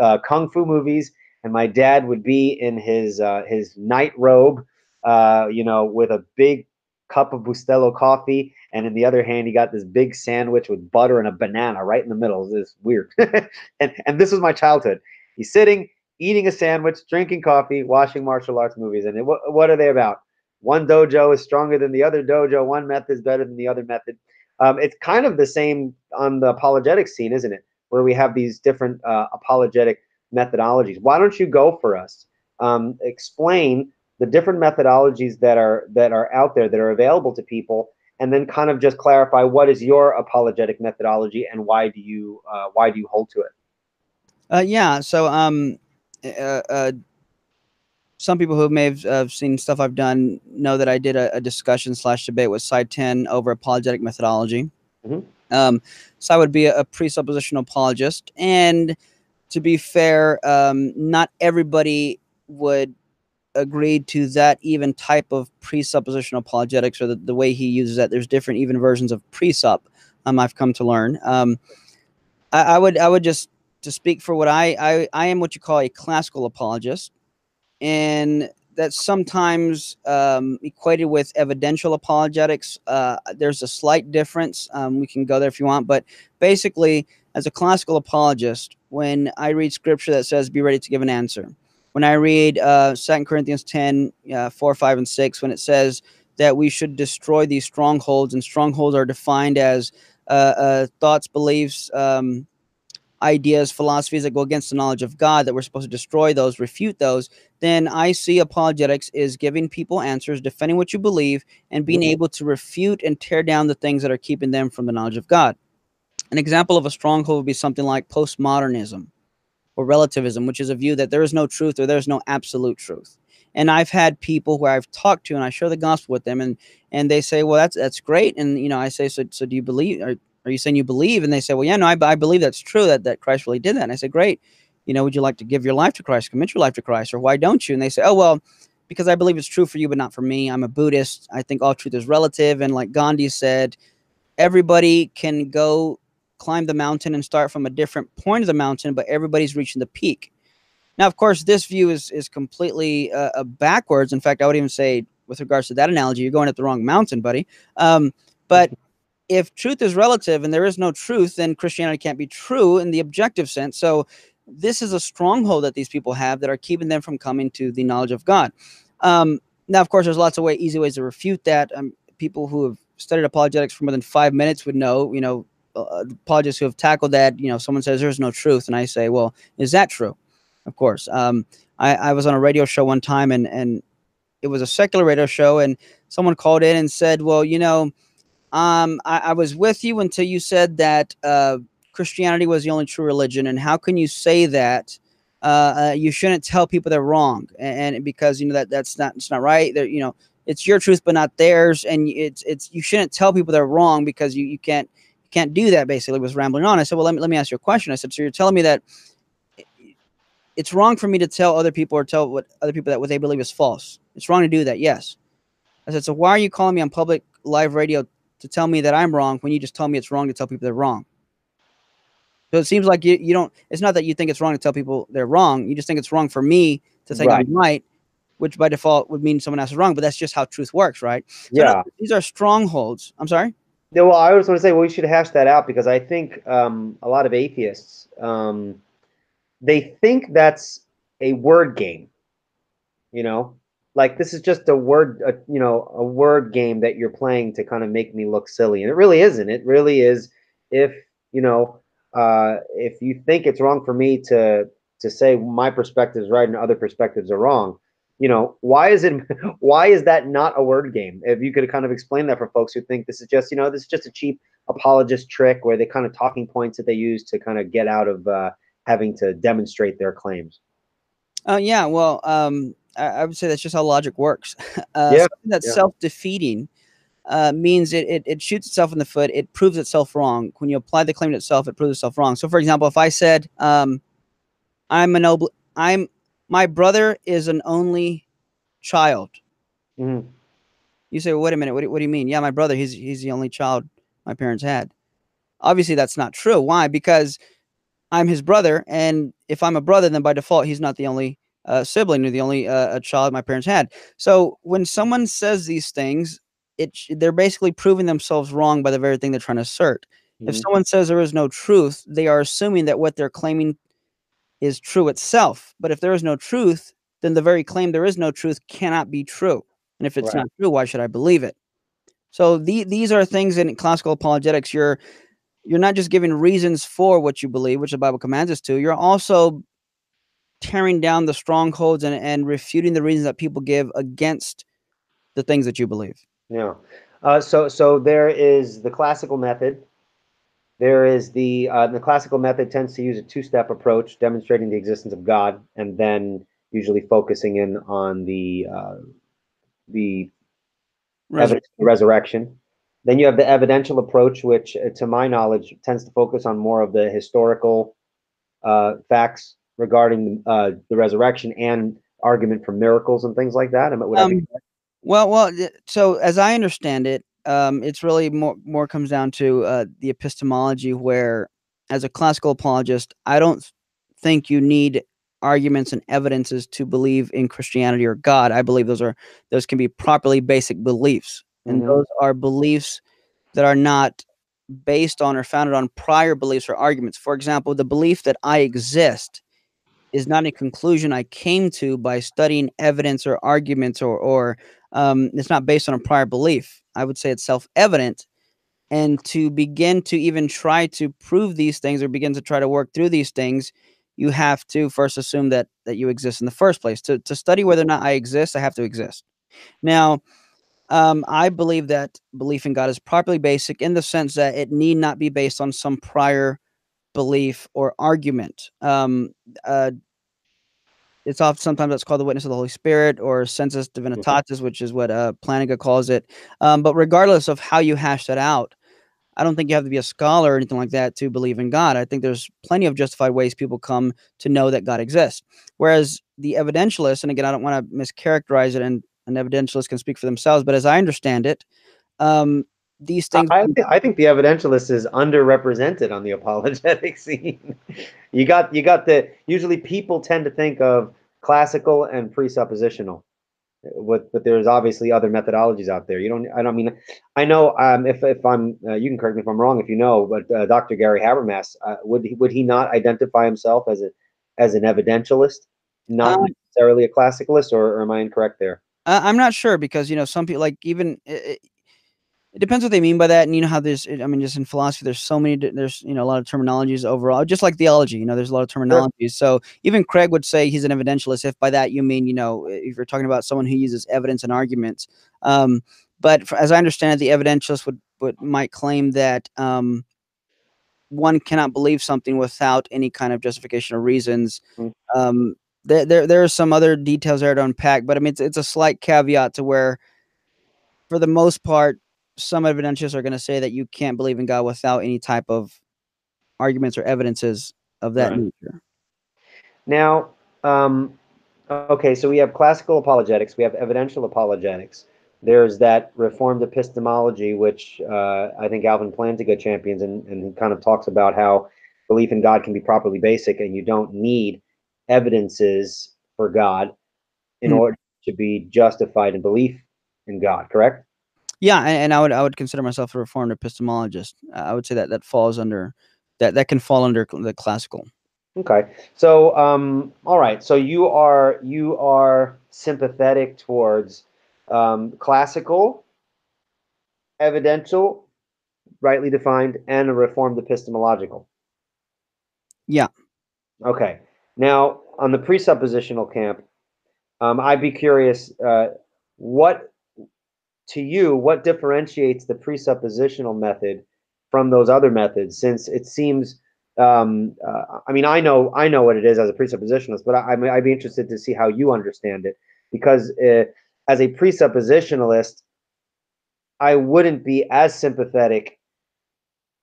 uh, kung fu movies, and my dad would be in his uh, his night robe, uh, you know, with a big cup of Bustelo coffee, and in the other hand, he got this big sandwich with butter and a banana right in the middle. It's weird, and and this was my childhood. He's sitting eating a sandwich, drinking coffee, watching martial arts movies. And what, what are they about? One dojo is stronger than the other dojo. One method is better than the other method. Um, it's kind of the same on the apologetic scene, isn't it? Where we have these different uh, apologetic methodologies. Why don't you go for us? Um, explain the different methodologies that are that are out there that are available to people, and then kind of just clarify what is your apologetic methodology and why do you uh, why do you hold to it? Uh, yeah. So um, uh, uh, some people who may have uh, seen stuff I've done know that I did a, a discussion slash debate with Sye Ten over apologetic methodology. Mm-hmm. Um, so I would be a, a, presuppositional apologist. And to be fair, um, not everybody would agree to that even type of presuppositional apologetics or the, the way he uses that. There's different even versions of presup um, I've come to learn. Um, I, I would I would just to speak for what I, I I am what you call a classical apologist, and that's sometimes um, equated with evidential apologetics. Uh, there's a slight difference. Um, we can go there if you want, but basically, as a classical apologist, when I read scripture that says "Be ready to give an answer," when I read uh, 2 Corinthians 10, uh, 4, 5, and 6, when it says that we should destroy these strongholds, and strongholds are defined as uh, uh, thoughts, beliefs, um, ideas, philosophies that go against the knowledge of God, that we're supposed to destroy those, refute those, then I see apologetics is giving people answers, defending what you believe, and being mm-hmm. able to refute and tear down the things that are keeping them from the knowledge of God. An example of a stronghold would be something like postmodernism or relativism, which is a view that there is no truth or there's no absolute truth. And I've had people where I've talked to and I share the gospel with them and and they say, well, that's that's great. And you know, I say, so so do you believe? Are, are you saying you believe? And they say, well, yeah, no, I, I believe that's true that that Christ really did that. And I say, great. You know, would you like to give your life to Christ, commit your life to Christ, or why don't you? And they say, oh well, because I believe it's true for you, but not for me. I'm a Buddhist. I think all truth is relative. And like Gandhi said, everybody can go climb the mountain and start from a different point of the mountain, but everybody's reaching the peak. Now, of course, this view is is completely uh, uh, backwards. In fact, I would even say, with regards to that analogy, you're going at the wrong mountain, buddy. Um, but if truth is relative and there is no truth, then Christianity can't be true in the objective sense. So, this is a stronghold that these people have that are keeping them from coming to the knowledge of God. Um, now, of course, there's lots of way, easy ways to refute that. Um, people who have studied apologetics for more than five minutes would know, you know, uh, apologists who have tackled that. You know, someone says there's no truth, and I say, well, is that true? Of course. Um, I, I was on a radio show one time, and and it was a secular radio show, and someone called in and said, well, you know, um, I, I was with you until you said that uh, Christianity was the only true religion, and how can you say that? Uh, uh, you shouldn't tell people they're wrong, and, and because you know that that's not it's not right. That you know it's your truth but not theirs, and it's it's you shouldn't tell people they're wrong because you you can't can't do that basically was rambling on i said well let me, let me ask you a question i said so you're telling me that it's wrong for me to tell other people or tell what other people that what they believe is false it's wrong to do that yes i said so why are you calling me on public live radio to tell me that i'm wrong when you just tell me it's wrong to tell people they're wrong. So it seems like you, you don't it's not that you think it's wrong to tell people they're wrong you just think it's wrong for me to think right. i'm right which by default would mean someone else is wrong but that's just how truth works right? So yeah. these are strongholds. I'm sorry? Yeah, well, I was want to say, well, we should hash that out because I think um, a lot of atheists um, they think that's a word game. You know, like this is just a word, a, you know, a word game that you're playing to kind of make me look silly, and it really isn't. It really is. If you know, uh, if you think it's wrong for me to to say my perspective is right and other perspectives are wrong, you know why is it why is that not a word game if you could kind of explain that for folks who think this is just you know this is just a cheap apologist trick where they kind of talking points that they use to kind of get out of uh, having to demonstrate their claims uh, yeah well um, I, I, would say that's just how logic works uh, yeah, that's yeah. self-defeating uh, means it, it, it shoots itself in the foot it proves itself wrong when you apply the claim to itself it proves itself wrong so for example if i said um, i'm an obl- i'm my brother is an only child. Mm-hmm. You say, well, wait a minute. What do, what do you mean? Yeah, my brother, he's, he's the only child my parents had. Obviously, that's not true. Why? Because I'm his brother. And if I'm a brother, then by default, he's not the only uh, sibling or the only uh, child my parents had. So when someone says these things, it they're basically proving themselves wrong by the very thing they're trying to assert. Mm-hmm. If someone says there is no truth, they are assuming that what they're claiming is true itself. But if there is no truth, then the very claim there is no truth cannot be true. And if it's right. not true, why should I believe it? So the, these are things in classical apologetics. You're you're not just giving reasons for what you believe, which the Bible commands us to. You're also tearing down the strongholds and, and refuting the reasons that people give against the things that you believe. Yeah. Uh, so so there is the classical method, there is the uh, the classical method tends to use a two-step approach, demonstrating the existence of God, and then usually focusing in on the uh, the Resur- resurrection. Then you have the evidential approach, which, uh, to my knowledge, tends to focus on more of the historical uh, facts regarding uh, the resurrection and argument for miracles and things like that. Um, well, well, so as I understand it, um, it's really more more comes down to uh, the epistemology where as a classical apologist i don't think you need arguments and evidences to believe in Christianity or God. I believe those are those can be properly basic beliefs, and Mhm. those are beliefs that are not based on or founded on prior beliefs or arguments. For example, the belief that I exist is not a conclusion I came to by studying evidence or arguments, or or um, it's not based on a prior belief. I would say it's self-evident, and to begin to even try to prove these things or begin to try to work through these things, you have to first assume that that you exist in the first place. To to study whether or not I exist, I have to exist. Now, um, I believe that belief in God is properly basic in the sense that it need not be based on some prior belief or argument. Um, uh, it's often sometimes that's called the witness of the Holy Spirit or sensus divinitatis, which is what uh, Plantinga calls it. Um, but regardless of how you hash that out, I don't think you have to be a scholar or anything like that to believe in God. I think there's plenty of justified ways people come to know that God exists. Whereas the evidentialist, and again, I don't want to mischaracterize it, and an evidentialist can speak for themselves, but as I understand it, um, these things. I, I, I think the evidentialist is underrepresented on the apologetic scene. you got you got the usually people tend to think of classical and presuppositional. What, but there's obviously other methodologies out there. You don't. I don't mean. I know. Um, if if I'm, uh, you can correct me if I'm wrong. If you know, but uh, Dr. Gary Habermas uh, would he, would he not identify himself as a as an evidentialist, not Um, necessarily a classicalist, or, or am I incorrect there? Uh, I'm not sure because you know some people like even it, it, depends what they mean by that, and you know how there's I mean just in philosophy there's so many there's you know a lot of terminologies overall, just like theology. You know there's a lot of terminologies. So even Craig would say he's an evidentialist if by that you mean you know if you're talking about someone who uses evidence and arguments. Um, but for, as I understand it, the evidentialist would would might claim that um, one cannot believe something without any kind of justification or reasons. Mm. Um, there, there there are some other details there to unpack, but I mean it's it's a slight caveat to where, for the most part, some evidentialists are going to say that you can't believe in God without any type of arguments or evidences of that Right. nature. Now, um, okay, so we have classical apologetics, we have evidential apologetics. There's that reformed epistemology, which uh, I think Alvin Plantinga champions, and, and he kind of talks about how belief in God can be properly basic, and you don't need evidences for God in Hmm. order to be justified in belief in God. Correct? Yeah, and, and I would I would consider myself a reformed epistemologist. Uh, I would say that that falls under that that can fall under the classical. Okay. So, um, all right. So you are you are sympathetic towards um, classical, evidential, rightly defined, and a reformed epistemological. Yeah. Okay. Now, on the presuppositional camp, um, I'd be curious, uh, what to you, what differentiates the presuppositional method from those other methods? Since it seems, um, uh, I mean, I know I know what it is as a presuppositionalist, but I, I'd be interested to see how you understand it because uh, as a presuppositionalist, I wouldn't be as sympathetic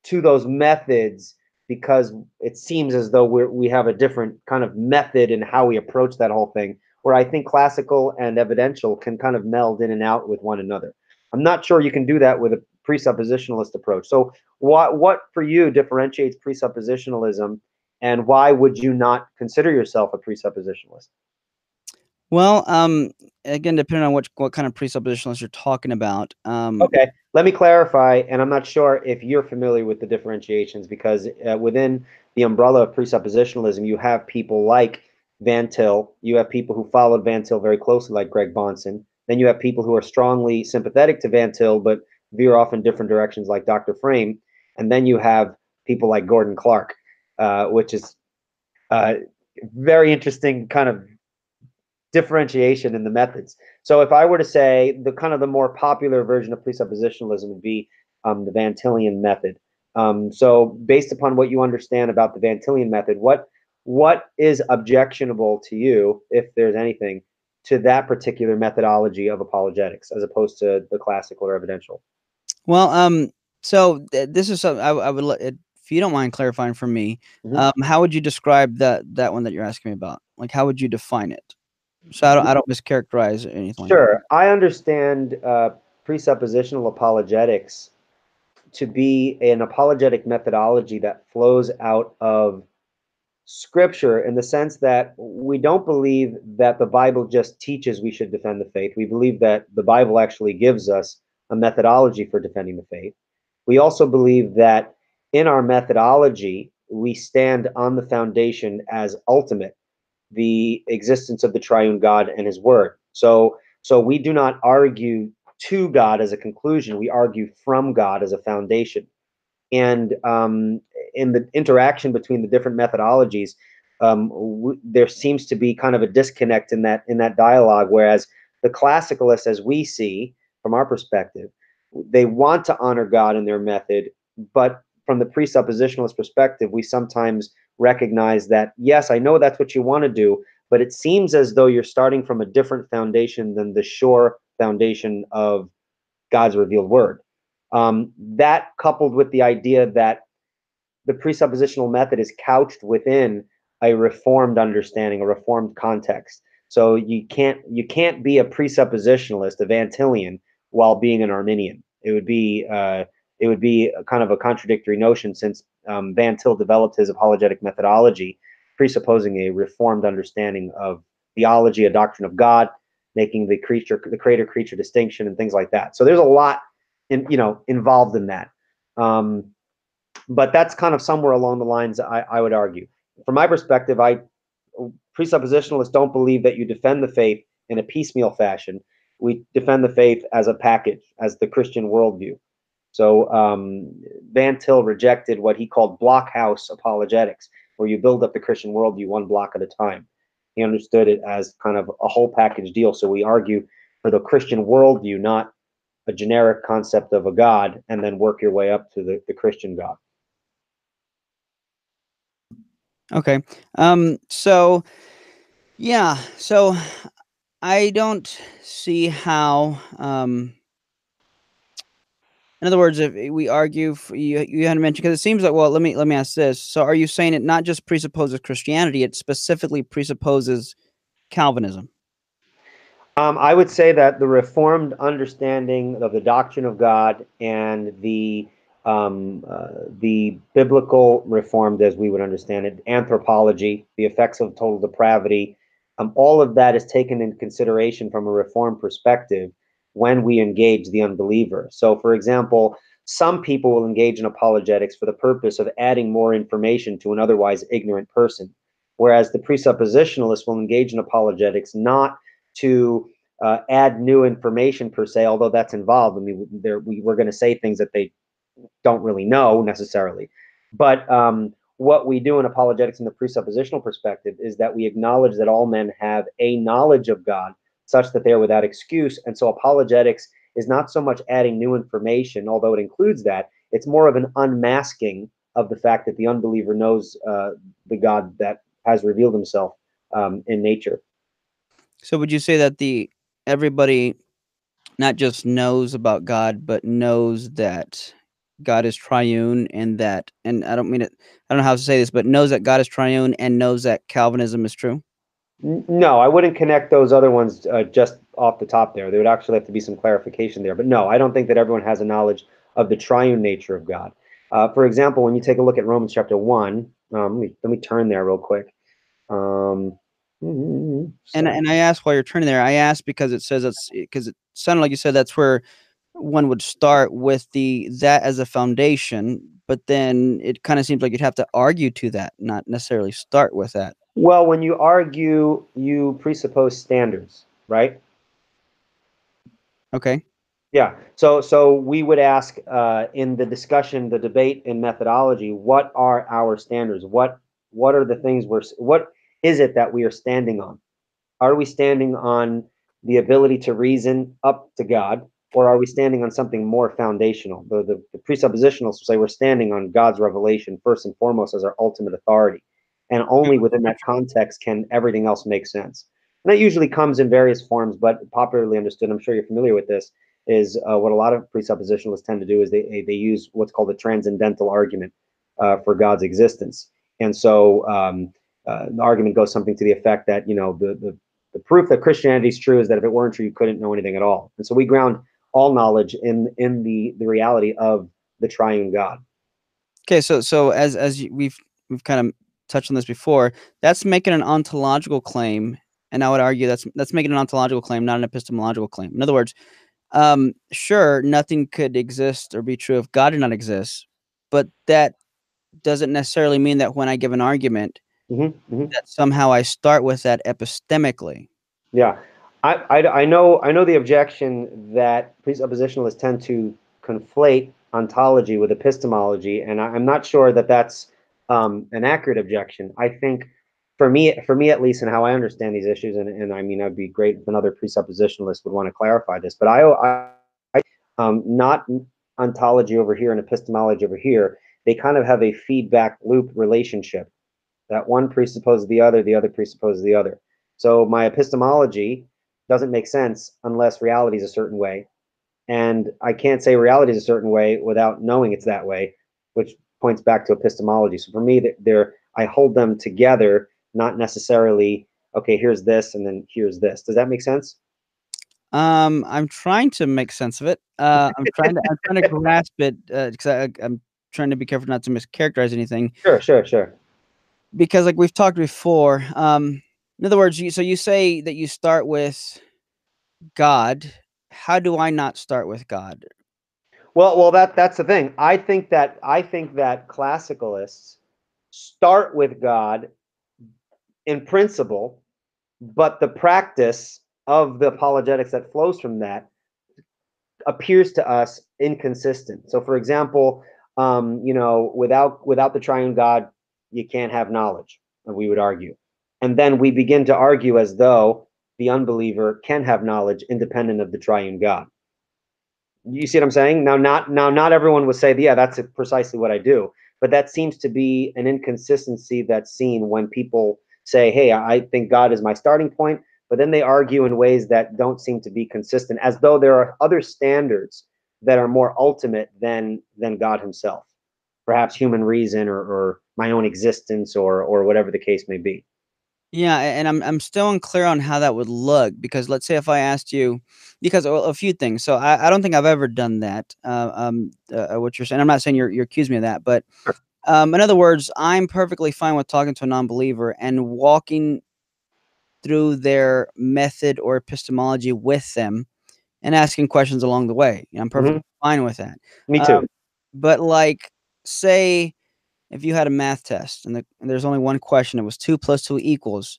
to those methods because it seems as though we we have a different kind of method in how we approach that whole thing. Where I think classical and evidential can kind of meld in and out with one another. I'm not sure you can do that with a presuppositionalist approach. So, what what for you differentiates presuppositionalism, and why would you not consider yourself a presuppositionalist? Well, um, again, depending on what what kind of presuppositionalist you're talking about. Um, Okay, let me clarify, and I'm not sure if you're familiar with the differentiations because uh, within the umbrella of presuppositionalism, you have people like Van Til, you have people who followed Van Til very closely, like Greg Bahnsen. Then you have people who are strongly sympathetic to Van Til, but veer off in different directions, like Dr. Frame. And then you have people like Gordon Clark, uh, which is uh, very interesting kind of differentiation in the methods. So if I were to say the kind of the more popular version of presuppositionalism would be um, the Van method. Um, so based upon what you understand about the Van method, what what is objectionable to you, if there's anything, to that particular methodology of apologetics as opposed to the classical or evidential? Well, um, so th- this is something I would let if you don't mind clarifying for me. Mhm. Um, how would you describe that that one that you're asking me about? Like, how would you define it? So I don't I don't mischaracterize anything. Sure. I understand uh, presuppositional apologetics to be an apologetic methodology that flows out of scripture in the sense that we don't believe that the Bible just teaches we should defend the faith. We believe that the Bible actually gives us a methodology for defending the faith. We also believe that in our methodology, we stand on the foundation as ultimate the existence of the triune God and his word. So so we do not argue to God as a conclusion, we argue from God as a foundation. And um, in the interaction between the different methodologies, um, w- there seems to be kind of a disconnect in that in that dialogue. Whereas the classicalists, as we see from our perspective, they want to honor God in their method, but from the presuppositionalist perspective, we sometimes recognize that yes, I know that's what you want to do, but it seems as though you're starting from a different foundation than the sure foundation of God's revealed word. Um, that coupled with the idea that the presuppositional method is couched within a reformed understanding, a reformed context. So you can't you can't be a presuppositionalist, a Van Tillian, while being an Arminian. It would be uh, it would be a kind of a contradictory notion since um, Van Til developed his apologetic methodology, presupposing a reformed understanding of theology, a doctrine of God, making the creature, the creator creature distinction, and things like that. So there's a lot, in you know, involved in that. Um, but that's kind of somewhere along the lines I, I would argue. From my perspective, I presuppositionalists don't believe that you defend the faith in a piecemeal fashion. We defend the faith as a package, as the Christian worldview. So um, Van Til rejected what he called blockhouse apologetics, where you build up the Christian worldview one block at a time. He understood it as kind of a whole package deal. So we argue for the Christian worldview, not a generic concept of a God, and then work your way up to the, the Christian God. Okay. Um, so, yeah. So I don't see how. Um, in other words, if we argue, for, you you had to mention because it seems like well, let me let me ask this. So, are you saying it not just presupposes Christianity; it specifically presupposes Calvinism? Um, I would say that the Reformed understanding of the doctrine of God and the um, uh, the biblical Reformed, as we would understand it, anthropology, the effects of total depravity, um, all of that is taken into consideration from a Reformed perspective when we engage the unbeliever. So, for example, some people will engage in apologetics for the purpose of adding more information to an otherwise ignorant person, whereas the presuppositionalist will engage in apologetics not to uh, add new information per se, although that's involved. I mean, we, we're going to say things that they don't really know necessarily. But um, what we do in apologetics in the presuppositional perspective is that we acknowledge that all men have a knowledge of God such that they're without excuse. And so apologetics is not so much adding new information, although it includes that, it's more of an unmasking of the fact that the unbeliever knows uh, the God that has revealed himself um, in nature. So would you say that the everybody not just knows about God, but knows that God is triune and that, and I don't mean it, I don't know how to say this, but knows that God is triune and knows that Calvinism is true? No, I wouldn't connect those other ones uh, just off the top there. There would actually have to be some clarification there. But no, I don't think that everyone has a knowledge of the triune nature of God. Uh, for example, when you take a look at Romans chapter 1, um, let, me, let me turn there real quick. Um, and and I asked while you're turning there, I asked because it says it's because it sounded like you said that's where one would start with the that as a foundation, but then it kind of seems like you'd have to argue to that, not necessarily start with that. Well, when you argue, you presuppose standards, right? Okay. Yeah. So so we would ask uh, in the discussion, the debate, and methodology, what are our standards? What what are the things we're what is it that we are standing on? Are we standing on the ability to reason up to God, or are we standing on something more foundational? The, the, the presuppositionalists say we're standing on God's revelation first and foremost as our ultimate authority. And only within that context can everything else make sense. And that usually comes in various forms, but popularly understood, I'm sure you're familiar with this, is uh, what a lot of presuppositionalists tend to do is they, they use what's called the transcendental argument uh, for God's existence. And so um, uh, the argument goes something to the effect that, you know, the, the, the proof that Christianity is true is that if it weren't true, you couldn't know anything at all. And so we ground all knowledge in in the the reality of the triune God. Okay, so so as as we've we've kind of touched on this before. That's making an ontological claim, and I would argue that's that's making an ontological claim, not an epistemological claim. In other words, um, sure, nothing could exist or be true if God did not exist, but that doesn't necessarily mean that when I give an argument, Mm-hmm, mm-hmm. that somehow I start with that epistemically. Yeah, I, I, I know I know the objection that presuppositionalists tend to conflate ontology with epistemology, and I, I'm not sure that that's um, an accurate objection. I think for me, for me at least, and how I understand these issues, and, and I mean, I'd be great if another presuppositionalist would want to clarify this, but I, I, I um, not ontology over here and epistemology over here. They kind of have a feedback loop relationship that one presupposes the other, the other presupposes the other. So my epistemology doesn't make sense unless reality is a certain way. And I can't say reality is a certain way without knowing it's that way, which points back to epistemology. So for me, they're, I hold them together, not necessarily, okay, here's this and then here's this. Does that make sense? Um, I'm trying to make sense of it. Uh, I'm trying to I'm trying to grasp it because uh, I'm trying to be careful not to mischaracterize anything. Sure, sure, sure because like we've talked before um in other words you so you say that you start with god how do i not start with god well well that that's the thing i think that i think that classicalists start with god in principle but the practice of the apologetics that flows from that appears to us inconsistent so for example um, you know without without the triune god you can't have knowledge, we would argue. And then we begin to argue as though the unbeliever can have knowledge independent of the triune God. You see what I'm saying? Now, not now, not everyone would say, "Yeah, that's precisely what I do," but that seems to be an inconsistency that's seen when people say, "Hey, I think God is my starting point," but then they argue in ways that don't seem to be consistent, as though there are other standards that are more ultimate than than God Himself, perhaps human reason or, or my own existence or or whatever the case may be. Yeah, and I'm I'm still unclear on how that would look because let's say if I asked you, because a, a few things. So I, I don't think I've ever done that. Uh, um, uh, uh what you're saying, I'm not saying you're you're accusing me of that, but um, in other words, I'm perfectly fine with talking to a non-believer and walking through their method or epistemology with them and asking questions along the way. I'm perfectly mm-hmm. fine with that. Me too. Um, but like, say if you had a math test and, the, and there's only one question, it was two plus two equals,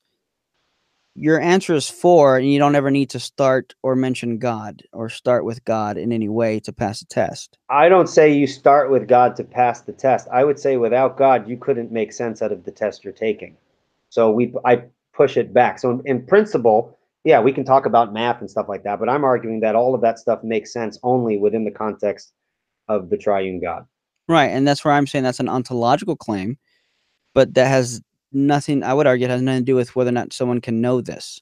your answer is four, and you don't ever need to start or mention God or start with God in any way to pass a test. I don't say you start with God to pass the test. I would say without God, you couldn't make sense out of the test you're taking. So we, I push it back. So in, in principle, yeah, we can talk about math and stuff like that, but I'm arguing that all of that stuff makes sense only within the context of the triune God. Right, and that's where I'm saying that's an ontological claim, but that has nothing. I would argue it has nothing to do with whether or not someone can know this.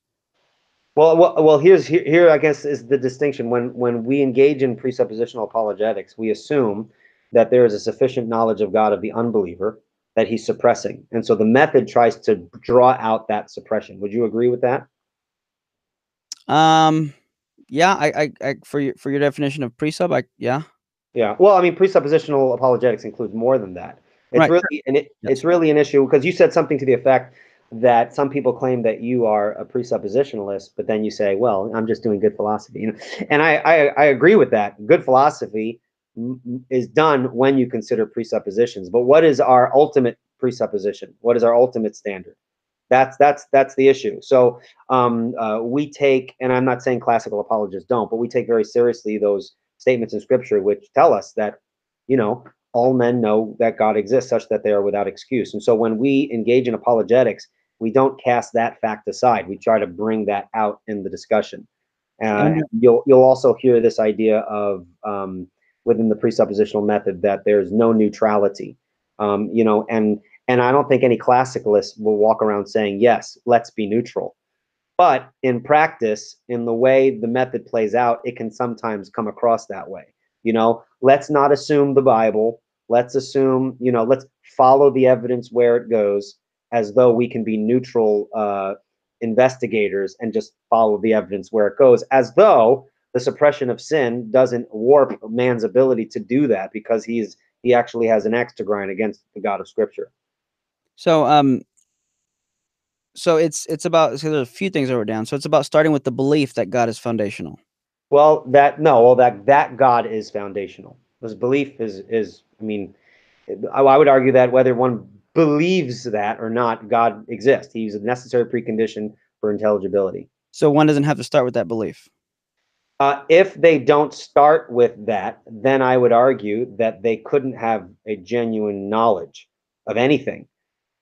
Well, well, well. Here's here, here. I guess is the distinction when when we engage in presuppositional apologetics, we assume that there is a sufficient knowledge of God of the unbeliever that he's suppressing, and so the method tries to draw out that suppression. Would you agree with that? Um, yeah. I, I, I for your for your definition of presub, I yeah. Yeah. Well, I mean, presuppositional apologetics includes more than that. It's right. really and it, it's really an issue because you said something to the effect that some people claim that you are a presuppositionalist, but then you say, "Well, I'm just doing good philosophy," you know. And I I, I agree with that. Good philosophy is done when you consider presuppositions. But what is our ultimate presupposition? What is our ultimate standard? That's that's that's the issue. So um, uh, we take, and I'm not saying classical apologists don't, but we take very seriously those statements in scripture which tell us that, you know, all men know that God exists such that they are without excuse. And so when we engage in apologetics, we don't cast that fact aside. We try to bring that out in the discussion. Uh, you'll you'll also hear this idea of um, within the presuppositional method that there's no neutrality. Um, you know, and and I don't think any classicalist will walk around saying yes, let's be neutral. But in practice, in the way the method plays out, it can sometimes come across that way. You know, let's not assume the Bible. Let's assume, you know, let's follow the evidence where it goes as though we can be neutral uh, investigators and just follow the evidence where it goes, as though the suppression of sin doesn't warp man's ability to do that because he's he actually has an axe to grind against the God of Scripture. So um so it's it's about so there's a few things that were down. So it's about starting with the belief that God is foundational. Well, that no, well that that God is foundational. This belief is is I mean, I, I would argue that whether one believes that or not, God exists. He's a necessary precondition for intelligibility. So one doesn't have to start with that belief. Uh, if they don't start with that, then I would argue that they couldn't have a genuine knowledge of anything.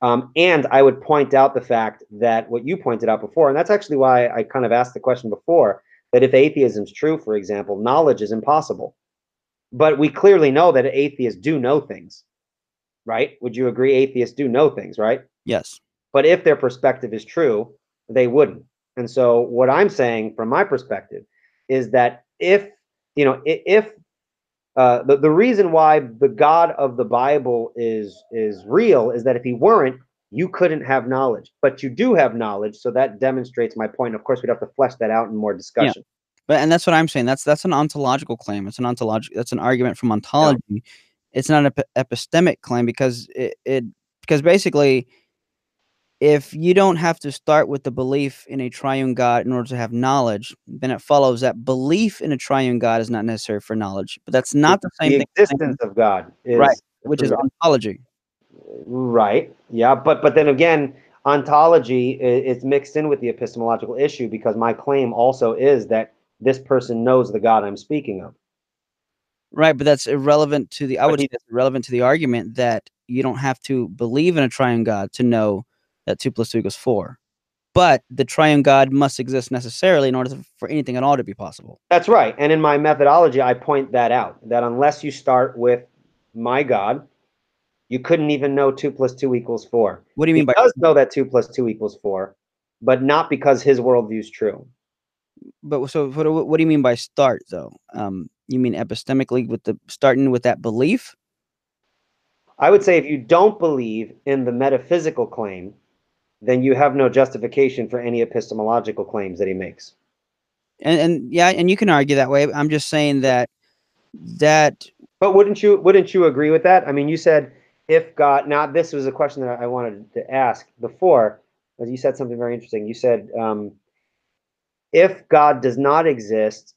Um, and I would point out the fact that what you pointed out before, and that's actually why I kind of asked the question before, that if atheism is true, for example, knowledge is impossible. But we clearly know that atheists do know things, right? Would you agree atheists do know things, right? Yes. But if their perspective is true, they wouldn't. And so what I'm saying from my perspective is that if, you know, if uh, the, the reason why the God of the Bible is is real is that if he weren't, you couldn't have knowledge. But you do have knowledge, so that demonstrates my point. Of course, we'd have to flesh that out in more discussion. Yeah. But and that's what I'm saying. That's that's an ontological claim. It's an ontological. That's an argument from ontology. It's not an ep- epistemic claim because it, it because basically, if you don't have to start with the belief in a triune God in order to have knowledge, then it follows that belief in a triune God is not necessary for knowledge. But that's not the same the thing. existence of God is Right, which is ontology. Right. Yeah, but but then again, ontology is mixed in with the epistemological issue because my claim also is that this person knows the God I'm speaking of. Right, but that's irrelevant to the. I would say that's irrelevant to the argument that you don't have to believe in a triune God to know that two plus two equals four. But the triune God must exist necessarily in order for anything at all to be possible. That's right. And in my methodology, I point that out that unless you start with my God, you couldn't even know two plus two equals four. What do you He mean by? does know that two plus two equals four, but not because his worldview is true. But so what, do- what do you mean by start though? Um, you mean epistemically with the starting with that belief? I would say if you don't believe in the metaphysical claim, then you have no justification for any epistemological claims that he makes. And and yeah, and you can argue that way. I'm just saying that that But wouldn't you wouldn't you agree with that? I mean, you said if God. Now, this was a question that I wanted to ask before, as you said something very interesting. You said um, if God does not exist,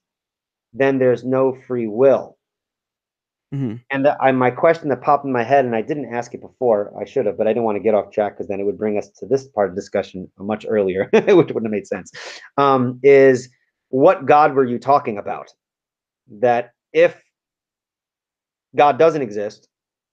then there's no free will. Mhm. And I, my question that popped in my head, and I didn't ask it before, I should have, but I didn't want to get off track because then it would bring us to this part of discussion much earlier, which wouldn't have made sense. Um, is what God were you talking about? That if God doesn't exist,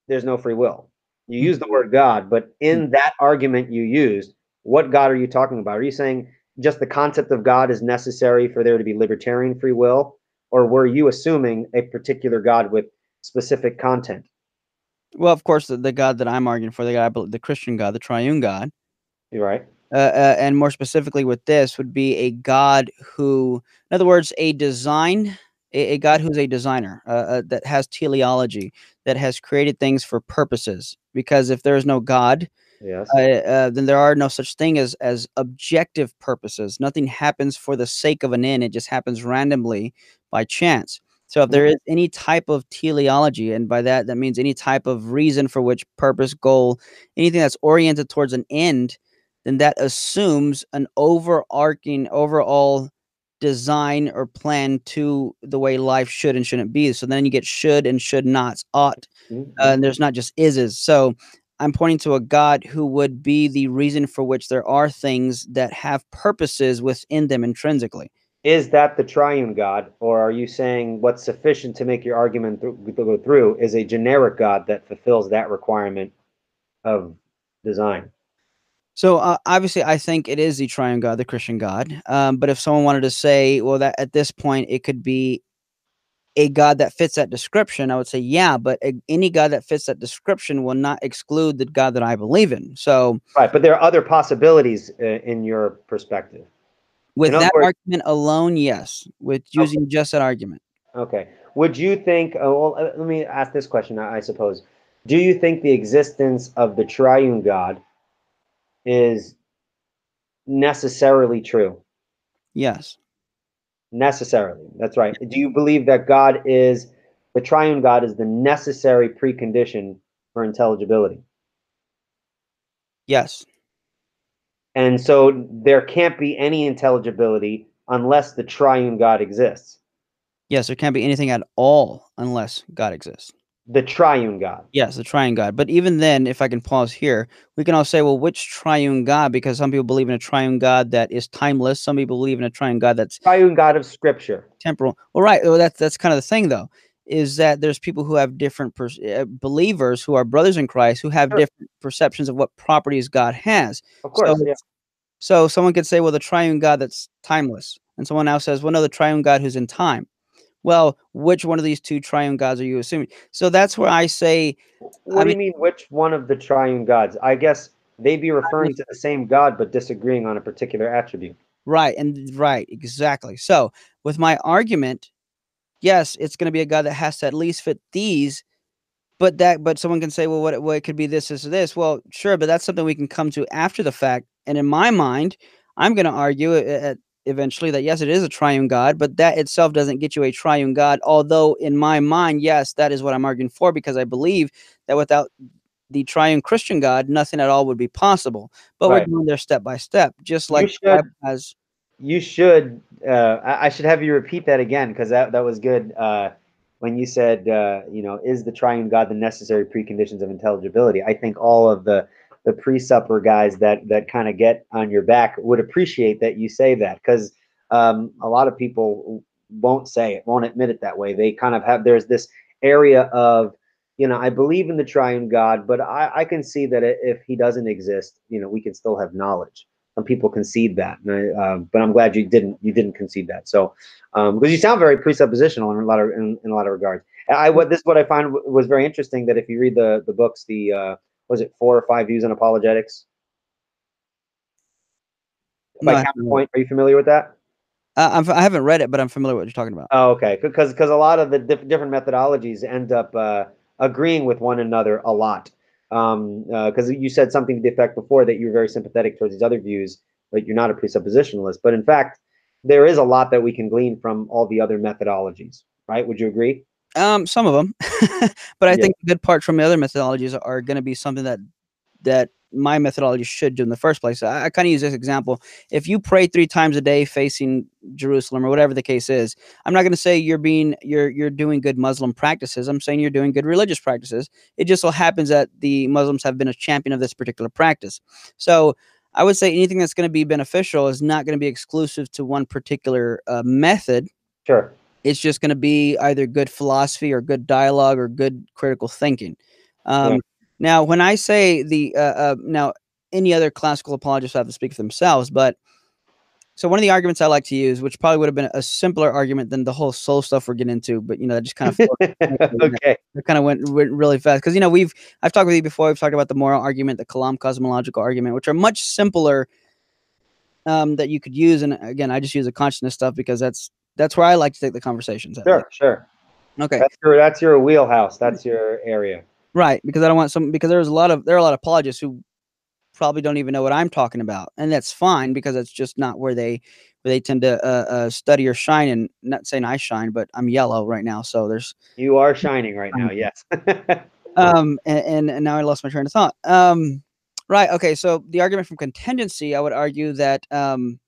there's no free will. You use the word God, but in that argument you used, what God are you talking about? Are you saying just the concept of God is necessary for there to be libertarian free will? Or were you assuming a particular God with specific content? well, of course, the, the God that I'm arguing for, the God, the Christian God, the Triune God, You're right. uh, uh, and more specifically with this would be a god who in other words a design a, a god who's a designer uh, uh, that has teleology that has created things for purposes because if there is no god Yes. uh, uh, then there are no such thing as as objective purposes nothing happens for the sake of an end it just happens randomly by chance so if there is any type of teleology and by that that means any type of reason for which purpose goal anything that's oriented towards an end then that assumes an overarching overall design or plan to the way life should and shouldn't be. So then you get should and should nots ought uh, and there's not just ises so i'm pointing to a god who would be the reason for which there are things that have purposes within them intrinsically is that the triune God, or are you saying what's sufficient to make your argument th- go through is a generic God that fulfills that requirement of design? So uh, obviously, I think it is the triune God, the Christian God. Um, but if someone wanted to say, well, that at this point it could be a God that fits that description, I would say, yeah. But a, any God that fits that description will not exclude the God that I believe in. So Right, but there are other possibilities uh, in your perspective. With that words- argument alone, yes. With using just that argument, Okay. Would you think? Uh, well, uh, let me ask this question. I I suppose. Do you think the existence of the triune God is necessarily true? yes, Necessarily. That's right. Do you believe that God is the triune God is the necessary precondition for intelligibility? Yes. And so there can't be any intelligibility unless the triune God exists. Yes, there can't be anything at all unless God exists. The triune God. Yes, the triune God. But even then, if I can pause here, we can all say, well, which triune God? Because some people believe in a triune God that is timeless. Some people believe in a triune God that's Triune God of Scripture. temporal. Well, right. Well, that's that's kind of the thing, though, is that there's people who have different per- uh, believers who are brothers in Christ who have Sure. different perceptions of what properties God has. Of course. So, yeah. so someone could say, well, the triune God that's timeless, and someone else says, well, no, the triune God who's in time. Well, which one of these two triune gods are you assuming? So that's where I say, What I do you mean, which one of the triune gods? I guess they'd be referring to the same God, but disagreeing on a particular attribute. right, and right, exactly. So with my argument, yes, it's going to be a God that has to at least fit these. But that, but someone can say, well, what, what it could be this, this, or this. Well, sure, but that's something we can come to after the fact. And in my mind, I'm going to argue at, at eventually that yes, it is a triune God, but that itself doesn't get you a triune God. Although in my mind, yes, that is what I'm arguing for because I believe that without the triune Christian God, nothing at all would be possible. But Right. we're going there step by step, just like the should- Bible has. You should. Uh, I, I should have you repeat that again because that that was good. Uh, when you said, uh, you know, is the triune God the necessary preconditions of intelligibility? I think all of the the pre-supper guys that that kind of get on your back would appreciate that you say that because um, a lot of people won't say it, won't admit it that way. They kind of have there's this area of you know I believe in the triune God, but I, I can see that if he doesn't exist, you know, we can still have knowledge. Some people concede that, and I, um, but I'm glad you didn't. You didn't concede that. So, um, because you sound very presuppositional in a lot of in, in a lot of regards. I what this is what I find w- was very interesting that if you read the the books, the uh, was it four or five views on apologetics by it. counterpoint? Are you familiar with that? Uh, I'm, I haven't read it, but I'm familiar with what you're talking about. Oh, okay. Because because a lot of the diff- different methodologies end up uh, agreeing with one another a lot. Because you said something to the effect before that you're very sympathetic towards these other views, but you're not a presuppositionalist. But in fact, there is a lot that we can glean from all the other methodologies. Right? Would you agree? Um, some of them, but I Yeah. think the good part from the other methodologies are going to be something that that my methodology should do in the first place. I, I kind of use this example: if you pray three times a day facing Jerusalem or whatever the case is, I'm not going to say you're being you're you're doing good Muslim practices. I'm saying you're doing good religious practices. It just so happens that the Muslims have been a champion of this particular practice. So. I would say anything that's going to be beneficial is not going to be exclusive to one particular uh, method Sure. it's just going to be either good philosophy or good dialogue or good critical thinking. Um, Yeah. Now, when I say the uh, uh, now any other classical apologists have to speak for themselves, but so one of the arguments I like to use, which probably would have been a simpler argument than the whole soul stuff we're getting into, but you know, that just kind of okay. it kind of went, went really fast because you know we've I've talked with you before. We've talked about the moral argument, the Kalam cosmological argument, which are much simpler um, that you could use. And again, I just use the consciousness stuff because that's that's where I like to take the conversations. at. Sure. Sure. Okay. That's your that's your wheelhouse. That's your area. Right, because I don't want some because there's a lot of there are a lot of apologists who probably don't even know what I'm talking about, and that's fine because it's just not where they where they tend to uh, uh, study or shine. And not saying I shine, but I'm yellow right now, so there's You are shining right now. Yes. um and, and, and now I lost my train of thought. Um, right, okay, so the argument from contingency, I would argue that um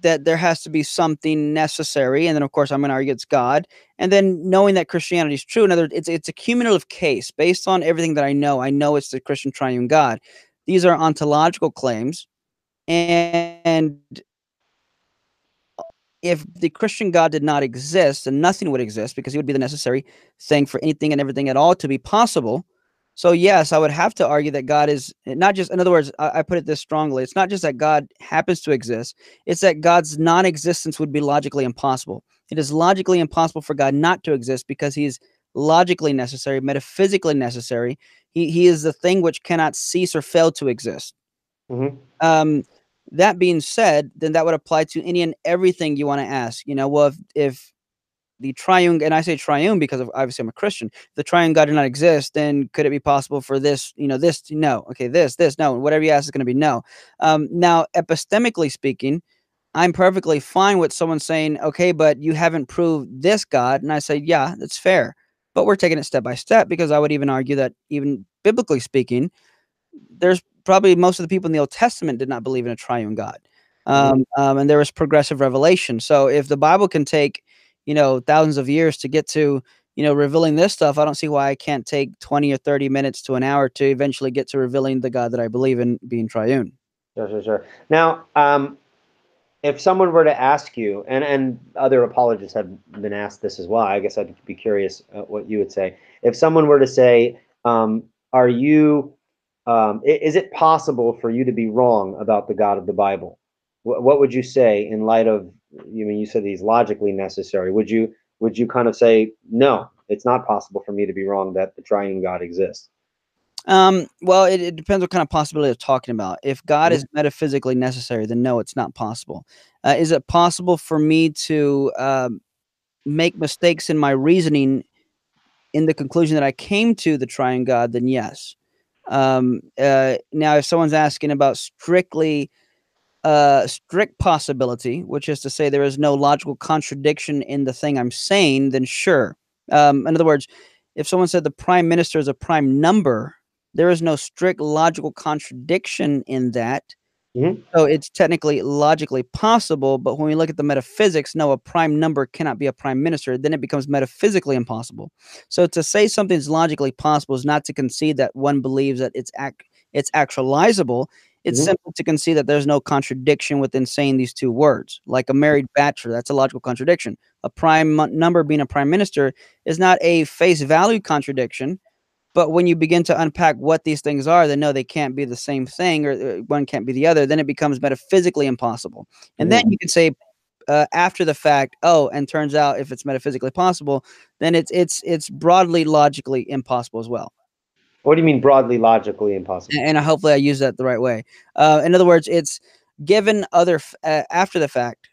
that there has to be something necessary, and then of course I'm going to argue it's God, and then knowing that Christianity is true. In other, words, it's it's a cumulative case based on everything that I know. I know it's the Christian Triune God. These are ontological claims, and if the Christian God did not exist, then nothing would exist because he would be the necessary thing for anything and everything at all to be possible. So yes, I would have to argue that God is not just. In other words, I, I put it this strongly: it's not just that God happens to exist; it's that God's non-existence would be logically impossible. It is logically impossible for God not to exist because He is logically necessary, metaphysically necessary. He He is the thing which cannot cease or fail to exist. Mhm. Um, that being said, then that would apply to any and everything you want to ask. You know, well, if, if the triune, and I say triune because of obviously I'm a Christian, if the triune God did not exist, then could it be possible for this, you know, this, to- no, okay, this, this, no, and whatever you ask is going to be no. Um, now, epistemically speaking, I'm perfectly fine with someone saying, okay, but you haven't proved this God. And I say, yeah, that's fair. But we're taking it step by step because I would even argue that, even biblically speaking, there's probably most of the people in the Old Testament did not believe in a triune God. Mm-hmm. Um, um, and there was progressive revelation. So if the Bible can take, you know, thousands of years to get to, you know, revealing this stuff, I don't see why I can't take 20 or 30 minutes to an hour to eventually get to revealing the God that I believe in being triune. Sure, sure, sure. Now, um, if someone were to ask you, and and other apologists have been asked this as well, I guess I'd be curious uh, what you would say. If someone were to say, um, "Are you? Um, is it possible for you to be wrong about the God of the Bible?" What, what would you say in light of? You mean you said he's logically necessary? Would you would you kind of say, "No, it's not possible for me to be wrong that the Triune God exists"? Um, well, it, it depends what kind of possibility they're talking about. If God Mhm. is metaphysically necessary, then no, it's not possible. Uh, is it possible for me to um, make mistakes in my reasoning in the conclusion that I came to the triune God? Then yes. Um, uh, now, if someone's asking about strictly uh, strict possibility, which is to say there is no logical contradiction in the thing I'm saying, then sure. Um, in other words, if someone said the prime minister is a prime number, there is no strict logical contradiction in that. Mhm. So it's technically logically possible, but when we look at the metaphysics, no, a prime number cannot be a prime minister. Then it becomes metaphysically impossible. So to say something's logically possible is not to concede that one believes that it's act it's actualizable. It's Mhm. simply to concede that there's no contradiction within saying these two words. Like a married bachelor, that's a logical contradiction. A prime number being a prime minister is not a face value contradiction. But when you begin to unpack what these things are, then no, they can't be the same thing, or uh, one can't be the other. Then it becomes metaphysically impossible. And then you can say, uh, after the fact, oh, and turns out if it's metaphysically possible, then it's it's it's broadly logically impossible as well. What do you mean broadly logically impossible? A- And hopefully I use that the right way. Uh, in other words, it's given other uh, after the fact,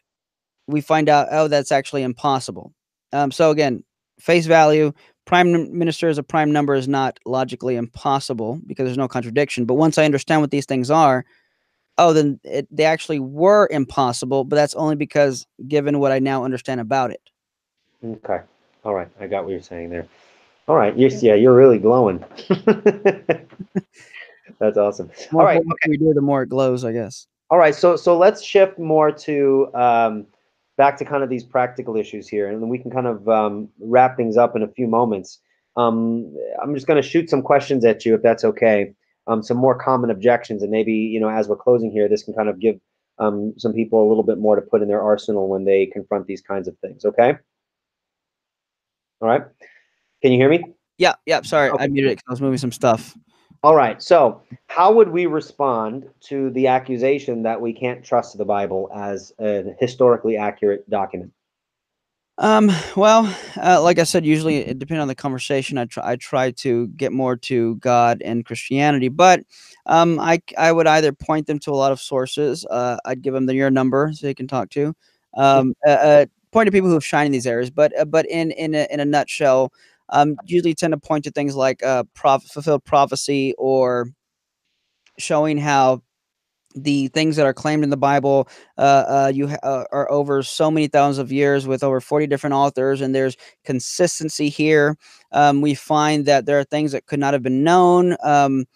we find out oh that's actually impossible. Um, so again, face value, prime minister as a prime number is not logically impossible because there's no contradiction. But once I understand what these things are, oh then it, they actually were impossible. But that's only because given what I now understand about it. Okay. All right. I got what you're saying there. All right. You're, yeah, you're really glowing. That's awesome. More All right. important we do, the more it glows, I guess. All right. So so let's shift more to um, back to kind of these practical issues here, and then we can kind of um, wrap things up in a few moments. Um, I'm just going to shoot some questions at you, if that's okay. Um, some more common objections, and maybe you know, as we're closing here, this can kind of give um, some people a little bit more to put in their arsenal when they confront these kinds of things. Okay. All right. Can you hear me? Yeah, yeah. Sorry, I Okay. muted it 'cause I was moving some stuff. All right. So, how would we respond to the accusation that we can't trust the Bible as a historically accurate document? Um, well, uh, like I said, usually it depending on the conversation, I try I try to get more to God and Christianity, but um, I I would either point them to a lot of sources. Uh, I'd give them the, your number so they can talk to. Um, uh, uh, point to people who have shined in these areas, but uh, but in in a, in a nutshell, um, usually tend to point to things like uh, prof- fulfilled prophecy or showing how the things that are claimed in the Bible uh, uh, you ha- uh, are over so many thousands of years with over 40 different authors, and there's consistency here. Um, we find that there are things that could not have been known. Um,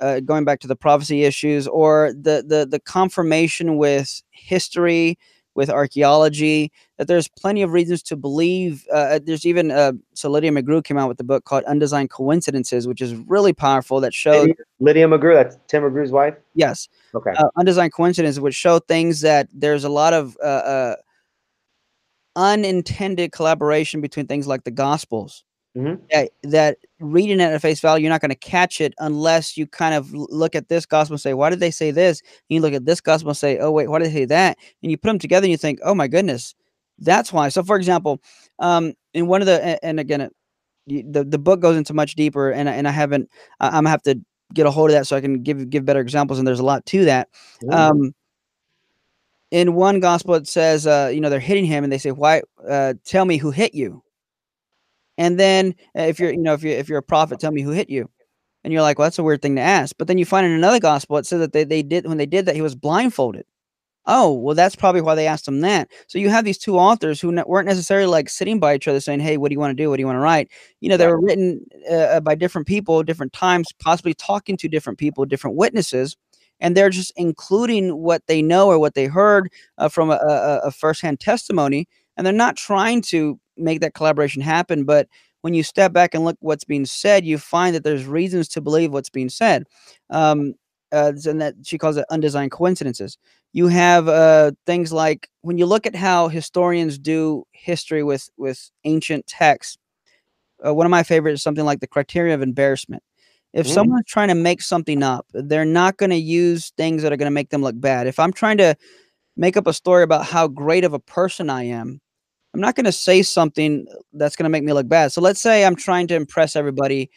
uh, going back to the prophecy issues, or the the the confirmation with history, with archaeology, that there's plenty of reasons to believe. Uh, there's even uh, so Lydia McGrew came out with the book called Undesigned Coincidences, which is really powerful. That shows Lydia, Lydia McGrew, that's Tim McGrew's wife. yes, Okay. uh, undesigned coincidences which show things that there's a lot of uh, uh, unintended collaboration between things like the gospels Mhm. that, that reading it at face value you're not going to catch it unless you kind of look at this gospel and say why did they say this? And you look at this gospel and say oh wait why did they say that? And you put them together and you think oh my goodness that's why. So for example um in one of the and again it, the, the book goes into much deeper and, I- and i haven't I, i'm gonna have to get a hold of that so i can give give better examples and there's a lot to that. Mhm. um in one gospel it says uh you know they're hitting him and they say why uh tell me who hit you and then uh, if you're you know if you're if you're a prophet tell me who hit you. And you're like well that's a weird thing to ask. But then you find in another gospel it says that they, they did when they did that he was blindfolded. Oh, well, that's probably why they asked him that. So you have these two authors who ne- weren't necessarily like sitting by each other saying, "Hey, what do you want to do? What do you want to write?" You know, they were written uh, uh, by different people, different times, possibly talking to different people, different witnesses, and they're just including what they know or what they heard uh, from a, a, a firsthand testimony, and they're not trying to make that collaboration happen. But when you step back and look what's being said, you find that there's reasons to believe what's being said. Um, uh, and that she calls it undesigned coincidences you have uh, things like when you look at how historians do history with with ancient texts uh, one of my favorites is something like the criteria of embarrassment if Mm. someone's trying to make something up they're not going to use things that are going to make them look bad if i'm trying to make up a story about how great of a person i am i'm not going to say something that's going to make me look bad. So let's say i'm trying to impress everybody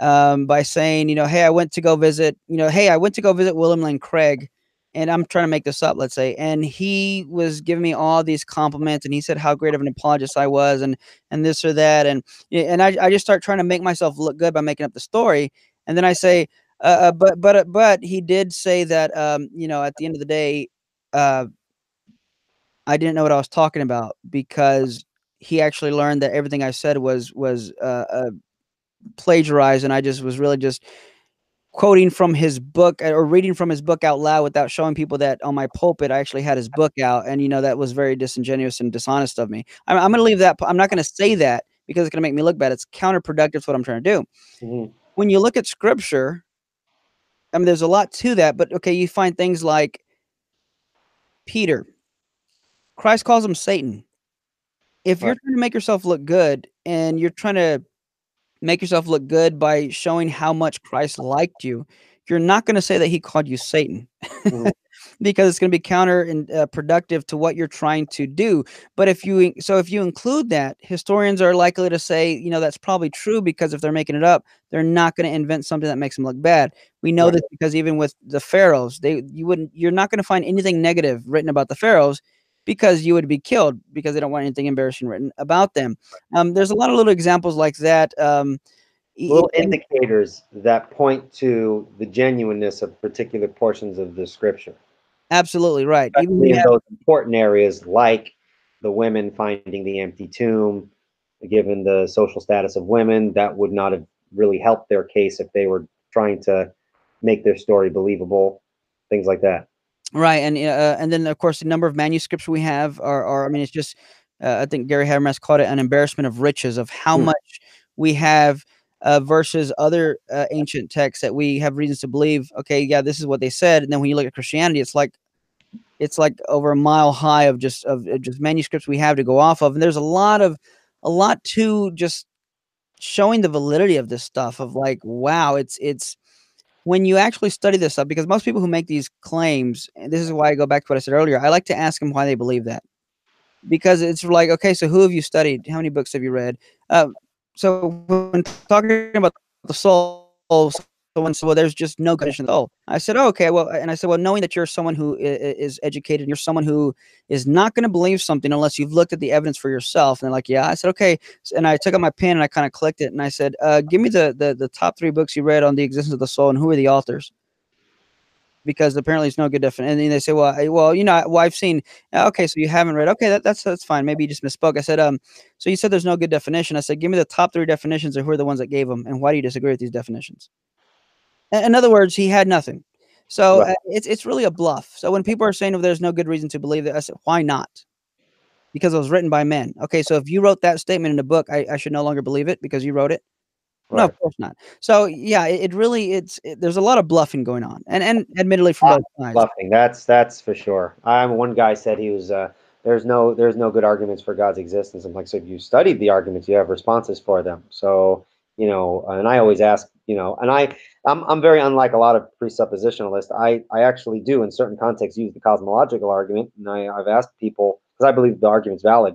um, by saying you know hey i went to go visit you know hey i went to go visit william lane craig and I'm trying to make this up, let's say, and he was giving me all these compliments, and he said how great of an apologist I was, and and this or that, and and I, I just start trying to make myself look good by making up the story, and then I say, uh, uh, but but uh, but he did say that, um, you know, at the end of the day, uh, I didn't know what I was talking about because he actually learned that everything I said was was uh, uh, plagiarized, and I just was really just quoting from his book or reading from his book out loud without showing people that on my pulpit I actually had his book out, and you know that was very disingenuous and dishonest of me. I'm, I'm going to leave that. I'm not going to say that because it's going to make me look bad. It's counterproductive to what I'm trying to do. Mhm. When you look at scripture, I mean, there's a lot to that, but okay, you find things like Peter. Christ calls him Satan. If you're trying to make yourself look good and you're trying to make yourself look good by showing how much Christ liked you, you're not going to say that he called you Satan Mhm. because it's going to be counter and uh, productive to what you're trying to do. But if you so if you include that, historians are likely to say, you know, that's probably true because if they're making it up, they're not going to invent something that makes them look bad. We know Right. this because even with the pharaohs, they you wouldn't you're not going to find anything negative written about the pharaohs because you would be killed because they don't want anything embarrassing written about them. Um, there's a lot of little examples like that. Um, little indicators that point to the genuineness of particular portions of the scripture. absolutely right. Even Especially in have, those important areas like the women finding the empty tomb, given the social status of women, that would not have really helped their case if they were trying to make their story believable, things like that. Right, and uh, and then of course the number of manuscripts we have are, are I mean it's just uh, I think Gary Habermas called it an embarrassment of riches of how Hmm. much we have uh, versus other uh, ancient texts that we have reasons to believe. Okay, yeah, this is what they said, and then when you look at Christianity, it's like it's like over a mile high of just of of just manuscripts we have to go off of, and there's a lot of a lot to just showing the validity of this stuff of like wow it's it's when you actually study this stuff because most people who make these claims and this is why i go back to what i said earlier i like to ask them why they believe that. Because it's like okay so who have you studied? How many books have you read? Uh, so when talking about the soul someone said well there's just no condition at all i said oh, okay well and i said well knowing that you're someone who is educated and you're someone who is not going to believe something unless you've looked at the evidence for yourself and they're like yeah i said okay and i took out my pen and i kind of clicked it and i said uh, give me the, the the top three books you read on the existence of the soul and who are the authors because apparently it's no good definition. And then they say, well, I, well, you know, well, I've seen. uh, Okay, so you haven't read. Okay, that, that's that's fine. Maybe you just misspoke. I said, um, so you said there's no good definition. I said, give me the top three definitions or who are the ones that gave them, and why do you disagree with these definitions? In other words, he had nothing. So Right. uh, it's it's really a bluff. So when people are saying, "Oh, there's no good reason to believe that," I said, "Why not?" Because it was written by men. Okay, so if you wrote that statement in a book, I, I should no longer believe it because you wrote it. No, of course not. So yeah, it, it really it's it, there's a lot of bluffing going on, and and admittedly from both sides. Bluffing, that's that's for sure. I'm one guy said he was uh, there's no there's no good arguments for God's existence. I'm like, so if you studied the arguments, you have responses for them. So you know, and I always ask, you know, and I I'm I'm very unlike a lot of presuppositionalists. I I actually do in certain contexts use the cosmological argument, and I I've asked people because I believe the argument's valid.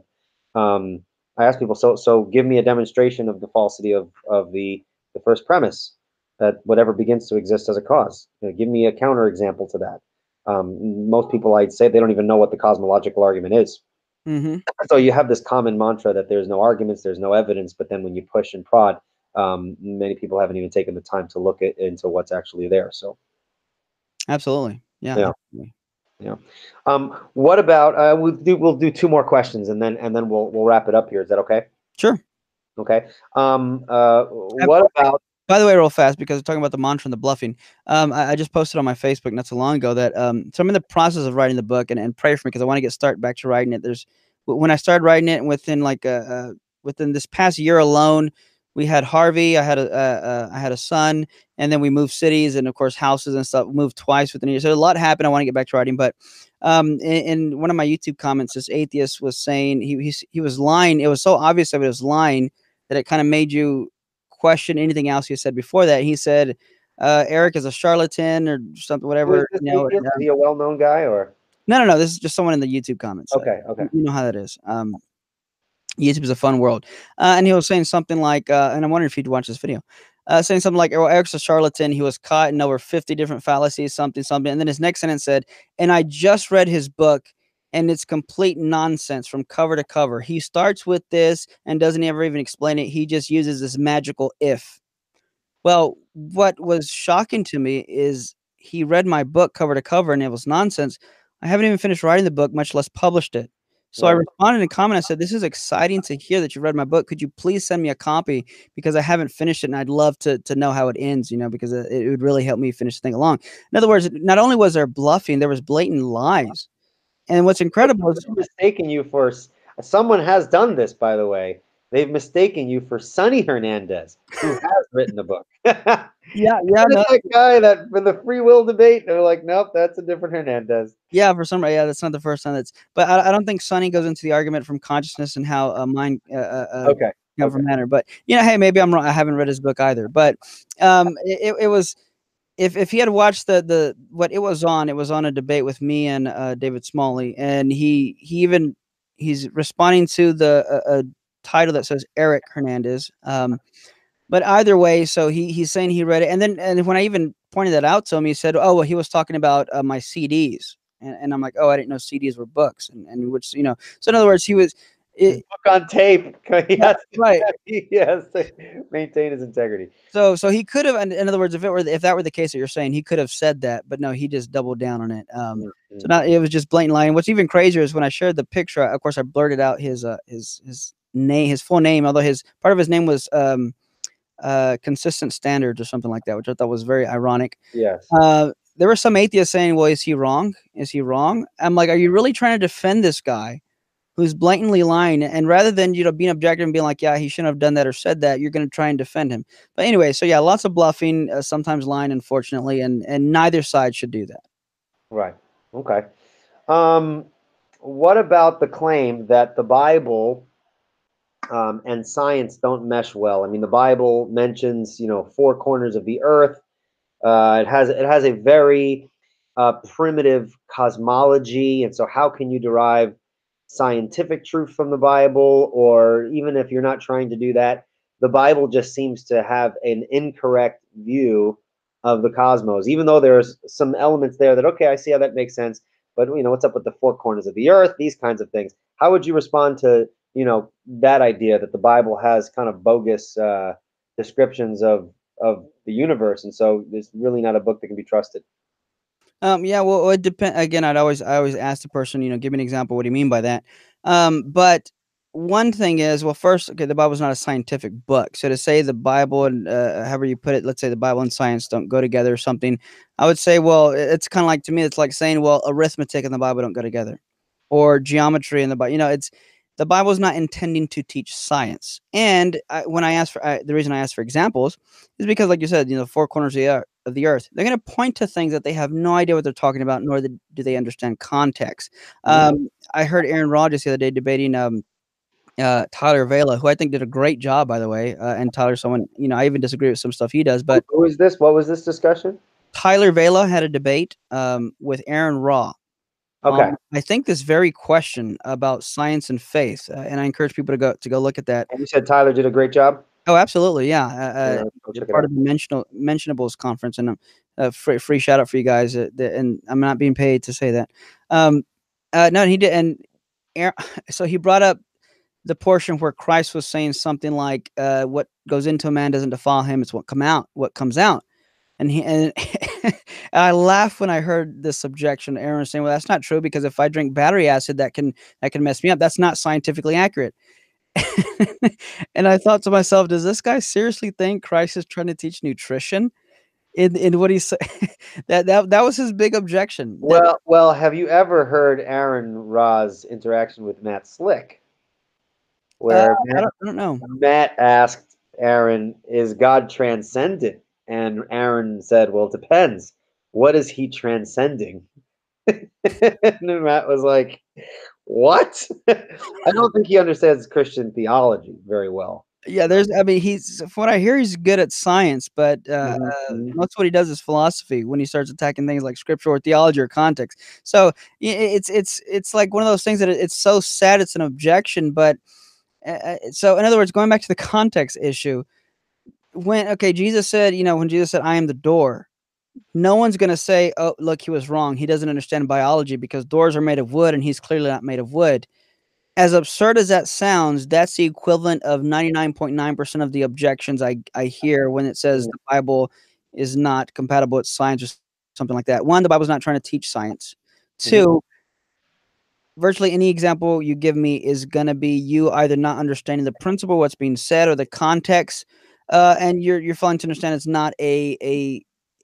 Um, I ask people, so so give me a demonstration of the falsity of of the the first premise that whatever begins to exist as a cause. You know, give me a counterexample to that. Um, most people, I'd say, they don't even know what the cosmological argument is. hmm So you have this common mantra that there's no arguments, there's no evidence, but then when you push and prod, um, many people haven't even taken the time to look at into what's actually there. So Absolutely. Yeah. Yeah. absolutely. Yeah. Um, what about uh, we'll do we'll do two more questions and then and then we'll we'll wrap it up here. Is that okay? Sure. Okay. Um, uh, what about By the way, real fast because we're talking about the mantra and the bluffing. Um, I, I just posted on my Facebook not so long ago that um, so I'm in the process of writing the book and, and pray for me because I want to get started back to writing it. There's when I started writing it within like a, a within this past year alone, we had Harvey. I had a uh, I had a son, and then we moved cities and of course houses and stuff. Moved twice within a year, so a lot happened. I want to get back to writing, but um, in, in one of my YouTube comments, this atheist was saying he he, he was lying. It was so obvious that he was lying that it kind of made you question anything else he said before that. He said uh, Eric is a charlatan or something, whatever. is You know, and, uh, Is he a well-known guy or no, no, no. This is just someone in the YouTube comments. Okay? Okay. you know how that is. Um, YouTube is a fun world. Uh, and he was saying something like, uh, and I'm wondering if you'd watch this video, uh, saying something like, oh, Eric's a charlatan. He was caught in over 50 different fallacies, something, something. And then his next sentence said, and I just read his book and it's complete nonsense from cover to cover. He starts with this and doesn't ever even explain it. He just uses this magical if. Well, what was shocking to me is he read my book cover to cover and it was nonsense. I haven't even finished writing the book, much less published it. So I responded in a comment. I said, "This is exciting to hear that you read my book. Could you please send me a copy because I haven't finished it and I'd love to to know how it ends. You know, because it, it would really help me finish the thing along. In other words, not only was there bluffing, there was blatant lies. And what's incredible is mistaken you for someone has done this, by the way. They've mistaken you for Sonny Hernandez, who has written the book. yeah, yeah, no, that guy that for the free will debate. They're like, nope, that's a different Hernandez. yeah. For some, reason. yeah, that's not the first time that's. But I, I don't think Sonny goes into the argument from consciousness and how uh, mind uh, uh, Okay. come from manner. But you know, hey, maybe I'm wrong. I haven't read his book either. But um, it, it was if if he had watched the the what it was on, it was on a debate with me and uh, David Smalley, and he he even he's responding to the uh, uh, title that says Eric Hernandez. Um, but either way, so he he's saying he read it, and then and when I even pointed that out to him, he said, "Oh, well, he was talking about uh, my CDs." And, and I'm like, oh, I didn't know CDs were books, and, and which you know. So in other words, he was, it, Book on tape. He has, right. he has to maintain his integrity. So so he could have in, other words if it were if that were the case that you're saying he could have said that but no he just doubled down on it um so Mhm. not it was just blatant lying what's even crazier is when I shared the picture of course I blurted out his uh his his name his full name although his part of his name was um uh consistent standards or something like that which I thought was very ironic Yes. uh there were some atheists saying well is he wrong is he wrong I'm like are you really trying to defend this guy who's blatantly lying and rather than you know being objective and being like yeah he shouldn't have done that or said that you're going to try and defend him but anyway so yeah lots of bluffing uh, sometimes lying unfortunately and and neither side should do that Right. Okay. Um, what about the claim that the Bible um, and science don't mesh well? I mean, the Bible mentions, you know, four corners of the earth. Uh, it has it has a very uh, primitive cosmology, and so how can you derive scientific truth from the Bible? Or even if you're not trying to do that, the Bible just seems to have an incorrect view of the cosmos, even though there's some elements there that okay, I see how that makes sense. But you know, what's up with the four corners of the earth? These kinds of things. How would you respond to you know that idea that the Bible has kind of bogus uh, descriptions of of the universe, and so it's really not a book that can be trusted? Um, yeah, well, it depend. Again, I'd always, I always ask the person, you know, give me an example. What do you mean by that? Um, but one thing is, well, first, okay, the Bible's not a scientific book. So to say the Bible and uh, however you put it, let's say the Bible and science don't go together or something, I would say, well, it's kind of like to me, it's like saying, well, arithmetic and the Bible don't go together, or geometry and the Bible. You know, it's the Bible's not intending to teach science. And I, when I ask for I, the reason I ask for examples is because, like you said, you know, four corners of the, ear- of the earth, they're going to point to things that they have no idea what they're talking about, nor the, do they understand context. Um, I heard Aaron Ra the other day debating um, uh, Tyler Vela, who I think did a great job, by the way. Uh, and Tyler's someone, you know, I even disagree with some stuff he does, but Who is this? What was this discussion? Tyler Vela had a debate um, with Aaron Ra. Okay. Um, I think this very question about science and faith, uh, and I encourage people to go to go look at that. and you said Tyler did a great job. Oh, absolutely, yeah. Uh, Yeah, uh, I'll did check it part of the mentionables conference, and um, uh, free, free shout out for you guys. Uh, the, and I'm not being paid to say that. Um, uh, no, he did, and Aaron, so he brought up the portion where Christ was saying something like, uh, "What goes into a man doesn't defile him; it's what come out, what comes out." And he and I laughed when I heard this objection. Aaron saying, "Well, that's not true because if I drink battery acid, that can that can mess me up. That's not scientifically accurate." and I thought to myself, "Does this guy seriously think Christ is trying to teach nutrition?" In in what he said, that that that was his big objection. Well, well, have you ever heard Aaron Ra's interaction with Matt Slick? Where uh, I, Matt, don't, I don't know. Matt asked Aaron, "Is God transcendent?" And Aaron said, "Well, it depends. What is he transcending?" and Matt was like, "What?" I don't think he understands Christian theology very well. Yeah, there's. I mean, he's from what I hear, he's good at science, but uh, uh, mhm. most of what he does is philosophy. When he starts attacking things like scripture or theology or context, so it's it's it's like one of those things that it's so sad it's an objection. But uh, uh, so, in other words, going back to the context issue, when okay, Jesus said, you know, when Jesus said, "I am the door," no one's going to say, "Oh, look, he was wrong. He doesn't understand biology because doors are made of wood, and he's clearly not made of wood." As absurd as that sounds, that's the equivalent of 99.9% of the objections I, I hear when it says the Bible is not compatible with science or something like that. One, the Bible's not trying to teach science. Mm-hmm. Two, virtually any example you give me is going to be you either not understanding the principle, what's being said, or the context, uh, and you're you're failing to understand it's not a a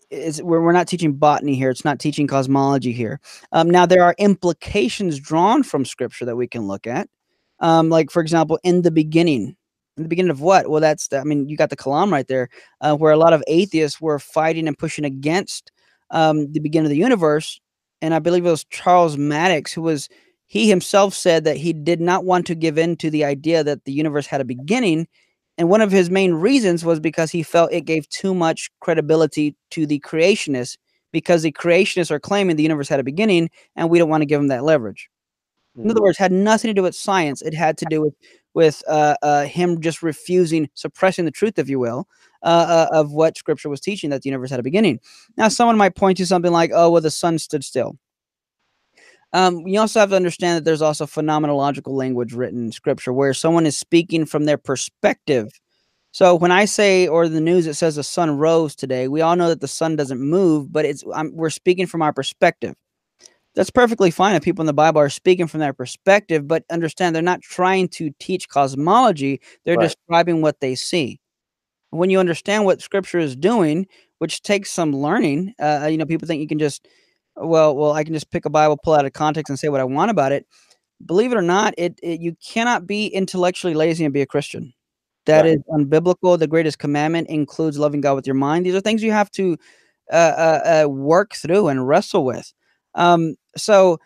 is we're, we're not teaching botany here. It's not teaching cosmology here. Um, now there are implications drawn from scripture that we can look at. Um, like for example, in the beginning, in the beginning of what? Well, that's the, I mean, you got the Kalam right there, uh, where a lot of atheists were fighting and pushing against um, the beginning of the universe, and I believe it was Charles Maddox who was he himself said that he did not want to give in to the idea that the universe had a beginning. And one of his main reasons was because he felt it gave too much credibility to the creationists because the creationists are claiming the universe had a beginning and we don't want to give them that leverage. In other words, had nothing to do with science. It had to do with with uh, uh, him just refusing, suppressing the truth, if you will, uh, uh, of what Scripture was teaching that the universe had a beginning. Now, someone might point to something like, "Oh, well, the sun stood still." Um, you also have to understand that there's also phenomenological language written in Scripture where someone is speaking from their perspective. So when I say, or the news, it says the sun rose today. We all know that the sun doesn't move, but it's I'm, we're speaking from our perspective that's perfectly fine if people in the Bible are speaking from their perspective, but understand they're not trying to teach cosmology, they're Right. describing what they see. When you understand what scripture is doing, which takes some learning, uh, you know, people think you can just, well, well, I can just pick a Bible, pull out of context, and say what I want about it. Believe it or not, it, it you cannot be intellectually lazy and be a Christian. That Right. is unbiblical. The greatest commandment includes loving God with your mind. These are things you have to uh, uh, uh, work through and wrestle with. Um, so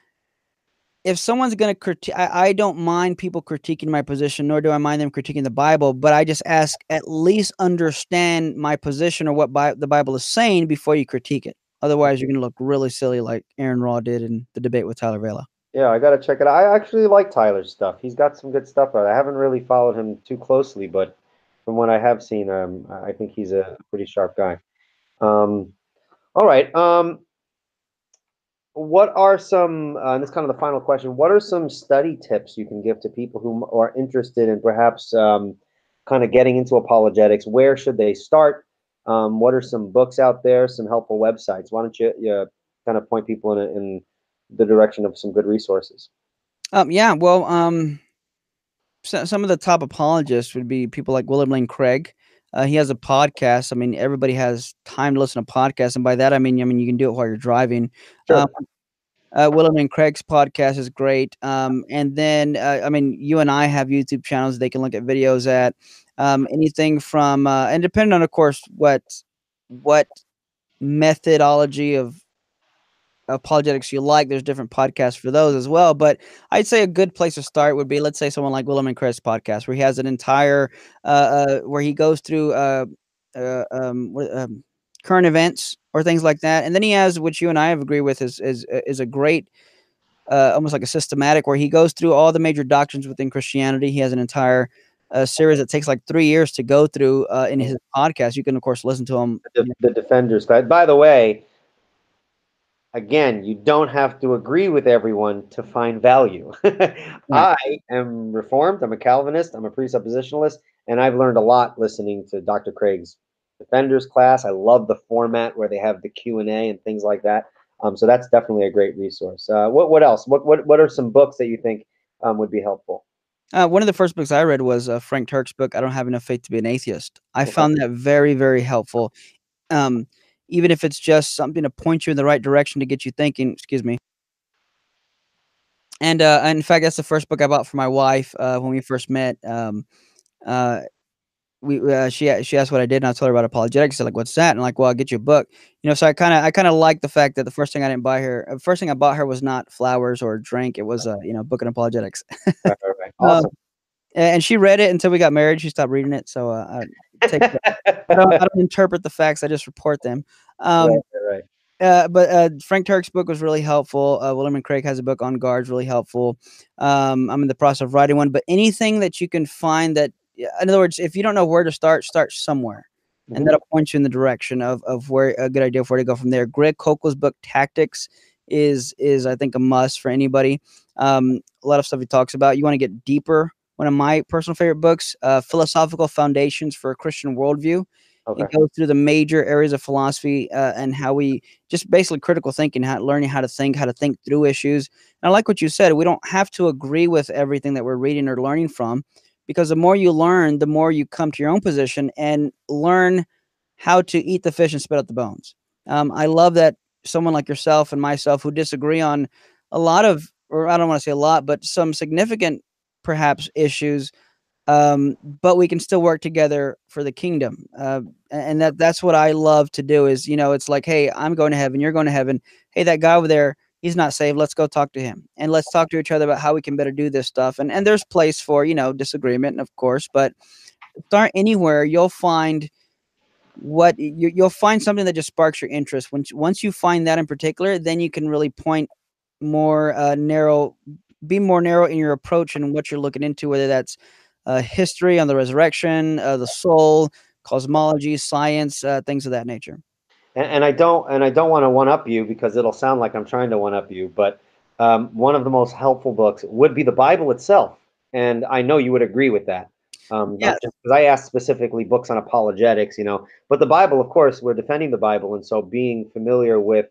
if someone's going to critique, I, I don't mind people critiquing my position, nor do I mind them critiquing the Bible, but I just ask at least understand my position or what Bi- the Bible is saying before you critique it. Otherwise, you're going to look really silly like Aaron Ra did in the debate with Tyler Vela. Yeah, I gotta check it out. I actually like Tyler's stuff. He's got some good stuff out. I haven't really followed him too closely, but from what I have seen, um, I I think he's a pretty sharp guy. Um, all right. Um, what are some? Uh, and this is kind of the final question. What are some study tips you can give to people who are interested in perhaps um, kind of getting into apologetics? Where should they start? Um, what are some books out there? Some helpful websites? Why don't you, you kind of point people in, a, in the direction of some good resources? Um, yeah, well, um, so, some of the top apologists would be people like William Lane Craig. Uh, he has a podcast. I mean, everybody has time to listen to podcasts, and by that I mean, I mean you can do it while you're driving. Sure. Um, uh, William Lane Craig's podcast is great. Um, and then, uh, I mean, you and I have YouTube channels they can look at videos at. Um, anything from, uh, and depending on, of course, what what methodology of apologetics you like, there's different podcasts for those as well. But I'd say a good place to start would be, let's say, someone like William Lane Craig's podcast, where he has an entire, uh, uh, where he goes through uh, uh, um, um, current events or things like that. And then he has, which you and I have agreed with, is is is a great, uh, almost like a systematic, where he goes through all the major doctrines within Christianity. He has an entire uh, series that takes like three years to go through uh, in his podcast. You can of course listen to him. the, the defenders. By the way, again, you don't have to agree with everyone to find value. I am reformed. I'm a Calvinist. I'm a presuppositionalist, and I've learned a lot listening to Dr. Craig's defenders class. I love the format where they have the Q and A and things like that. Um, so that's definitely a great resource. Uh, what what else? What what what are some books that you think um, would be helpful? Uh, one of the first books I read was uh, Frank Turek's book. I don't have enough faith to be an atheist. I Okay. found that very very helpful. Um, even if it's just something to point you in the right direction to get you thinking. Excuse me. And uh, in fact, that's the first book I bought for my wife uh, when we first met. Um, uh, we uh, she she asked what I did, and I told her about apologetics. She's like, "What's that?" And I'm like, "Well, I'll get you a book." You know, so I kind of I kind of like the fact that the first thing I didn't buy her, uh, first thing I bought her was not flowers or a drink. It was a you know book on apologetics. Right, right, right. Um, Awesome. A- and she read it until we got married. She stopped reading it, so uh, I take I don't, I don't interpret the facts. I just report them. Um, right, right, uh, but uh, Frank Turek's book was really helpful. Uh, William Lane Craig has a book on guards, really helpful. Um, I'm in the process of writing one, but anything that you can find that, in other words, if you don't know where to start, start somewhere, Mhm. and that'll point you in the direction of of where a good idea of where to go from there. Greg Koukl's book Tactics is is I think a must for anybody. Um, a lot of stuff he talks about. You want to get deeper. One of my personal favorite books, uh, Philosophical Foundations for a Christian Worldview. Okay. It goes through the major areas of philosophy uh, and how we just basically critical thinking, how learning how to think, how to think through issues. And I like what you said. We don't have to agree with everything that we're reading or learning from, because the more you learn, the more you come to your own position and learn how to eat the fish and spit out the bones. Um, I love that someone like yourself and myself who disagree on a lot of, or I don't want to say a lot, but some significant perhaps issues um, but we can still work together for the kingdom. Uh, and that that's what I love to do is, you know, it's like, hey, I'm going to heaven, you're going to heaven. Hey, that guy over there, he's not saved. Let's go talk to him. And let's talk to each other about how we can better do this stuff. And and there's place for, you know, disagreement, of course, but start anywhere, you'll find what you, you'll find something that just sparks your interest. Once once you find that in particular, then you can really point more uh, narrow, be more narrow in your approach and what you're looking into, whether that's uh, history on the resurrection, uh, the soul, cosmology, science, uh, things of that nature. And, and I don't and I don't want to one up you because it'll sound like I'm trying to one up you, but um, one of the most helpful books would be the Bible itself, and I know you would agree with that. Um, Yes. because I asked specifically books on apologetics, you know, but the Bible, of course, we're defending the Bible, and so being familiar with,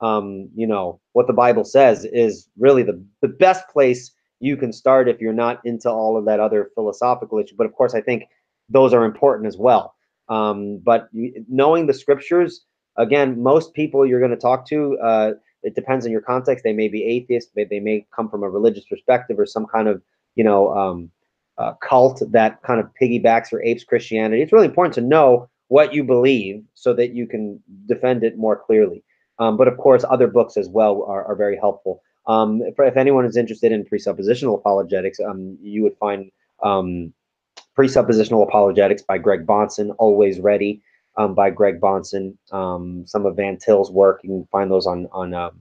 um, you know, what the Bible says is really the the best place you can start if you're not into all of that other philosophical issue. But of course, I think those are important as well. Um, but knowing the scriptures again, most people you're going to talk to, uh, it depends on your context. They may be atheist, they, they may come from a religious perspective or some kind of, you know, um, uh, cult that kind of piggybacks or apes Christianity. It's really important to know what you believe so that you can defend it more clearly. Um, but of course, other books as well are, are very helpful. Um, if, if anyone is interested in presuppositional apologetics, um, you would find um, presuppositional apologetics by Greg Bahnsen, always ready um, by Greg Bahnsen. Um, some of Van Til's work, you can find those on on um,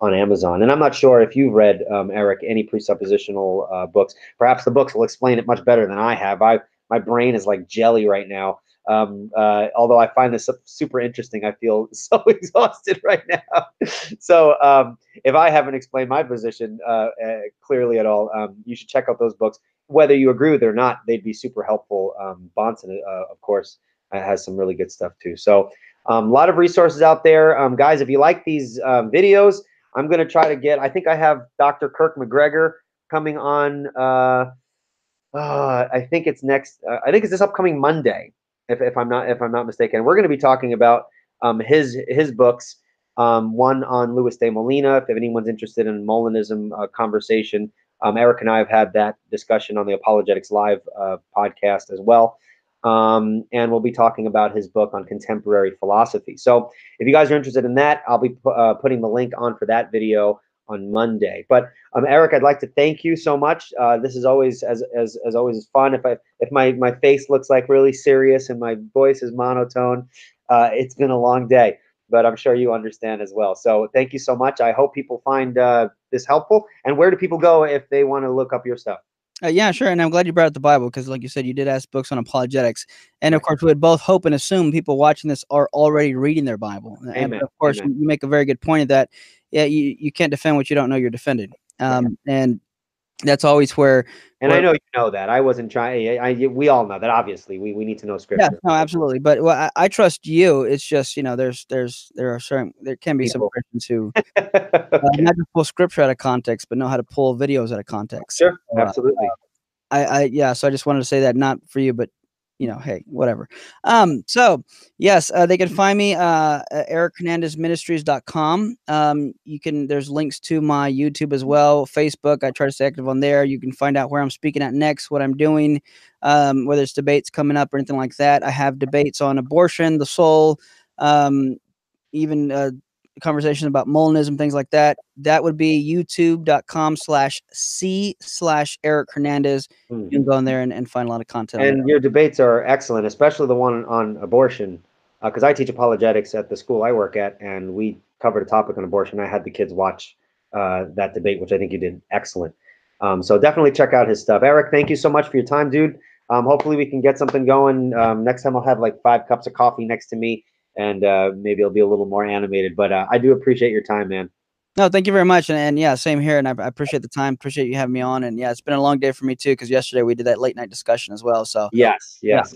on Amazon. And I'm not sure if you've read um, Eric any presuppositional uh, books. Perhaps the books will explain it much better than I have. I my brain is like jelly right now. Um, uh, although I find this super interesting, I feel so exhausted right now. so um, if I haven't explained my position uh, uh, clearly at all, um, you should check out those books. Whether you agree with it or not, they'd be super helpful. Um, Bahnsen, uh, of course, uh, has some really good stuff too. So um, a lot of resources out there, um, guys. If you like these um, videos, I'm going to try to get. I think I have Dr. Kirk MacGregor coming on. Uh, uh, I think it's next. Uh, I think it's this upcoming Monday, if, if I'm not if I'm not mistaken. We're going to be talking about um, his his books. Um, one on Luis de Molina. If anyone's interested in Molinism uh, conversation, um, Eric and I have had that discussion on the Apologetics Live uh, podcast as well. Um, and we'll be talking about his book on contemporary philosophy. So if you guys are interested in that, I'll be uh, putting the link on for that video on Monday. But um, Eric, I'd like to thank you so much. Uh, this is always as, as as always fun. If I if my my face looks like really serious and my voice is monotone, uh, it's been a long day. But I'm sure you understand as well. So thank you so much. I hope people find uh, this helpful. And where do people go if they want to look up your stuff? Uh, yeah, sure. And I'm glad you brought up the Bible because, like you said, you did ask books on apologetics. And of course, we would both hope and assume people watching this are already reading their Bible. And of course, amen. you make a very good point of that. Yeah, you, you can't defend what you don't know you're defending. Um, and that's always where And I know you know that. I wasn't trying. I, I we all know that. Obviously, we, we need to know scripture. yeah no absolutely but well, I, I trust you it's just you know there's there's there are certain there can be some People. christians who uh, not just pull scripture out of context but know how to pull videos out of context sure, Uh, absolutely. I, I yeah so i just wanted to say that not for you but you know hey whatever. Um so yes uh, they can find me uh at erichernandezministries.com um you can there's links to my youtube as well facebook i try to stay active on there. You can find out where i'm speaking at next what i'm doing um whether it's debates coming up or anything like that. I have debates on abortion the soul um even uh conversations about Molinism, things like that. That would be youtube.com slash C slash Eric Hernandez. Hmm. You can go in there and, and find a lot of content. And your debates are excellent, especially the one on abortion, because I teach apologetics at the school I work at, and we covered a topic on abortion. I had the kids watch uh, that debate, which I think you did excellent. Um, so definitely check out his stuff. Eric, thank you so much for your time, dude. Um, hopefully we can get something going. Um, next time I'll have like five cups of coffee next to me, and uh, maybe it'll be a little more animated. But uh, I do appreciate your time, man. No, thank you very much. And, and yeah, same here. And I, I appreciate the time. Appreciate you having me on. And yeah, it's been a long day for me too, because yesterday we did that late night discussion as well. So Yes, yes.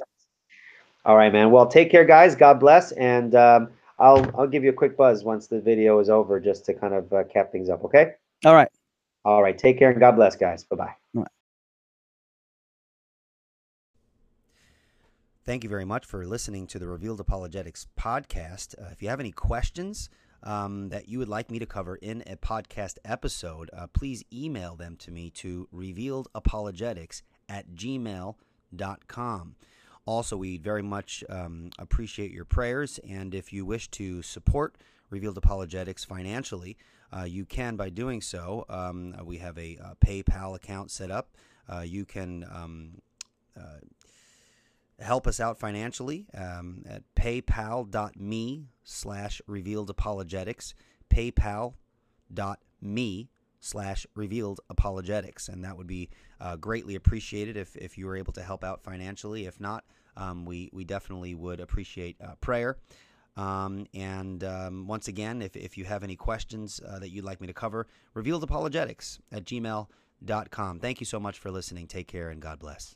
All right, man. Well, take care, guys. God bless, and um, I'll I'll give you a quick buzz once the video is over, just to kind of uh, cap things up. Okay. all right. All right. Take care and God bless, guys. Bye bye. Thank you very much for listening to the Revealed Apologetics podcast. Uh, if you have any questions um, that you would like me to cover in a podcast episode, uh, please email them to me to revealedapologetics at gmail.com. Also, we very much um, appreciate your prayers, and if you wish to support Revealed Apologetics financially, uh, you can by doing so. Um, we have a, uh PayPal account set up. Uh, you can um, uh, help us out financially um, at paypal.me slash revealed apologetics. Paypal.me slash revealed apologetics. And that would be uh, greatly appreciated if, if you were able to help out financially. If not um, we, we definitely would appreciate uh, prayer. Um, and um, once again if, if you have any questions uh, that you'd like me to cover revealed apologetics at gmail.com thank you so much for listening. Take care and god bless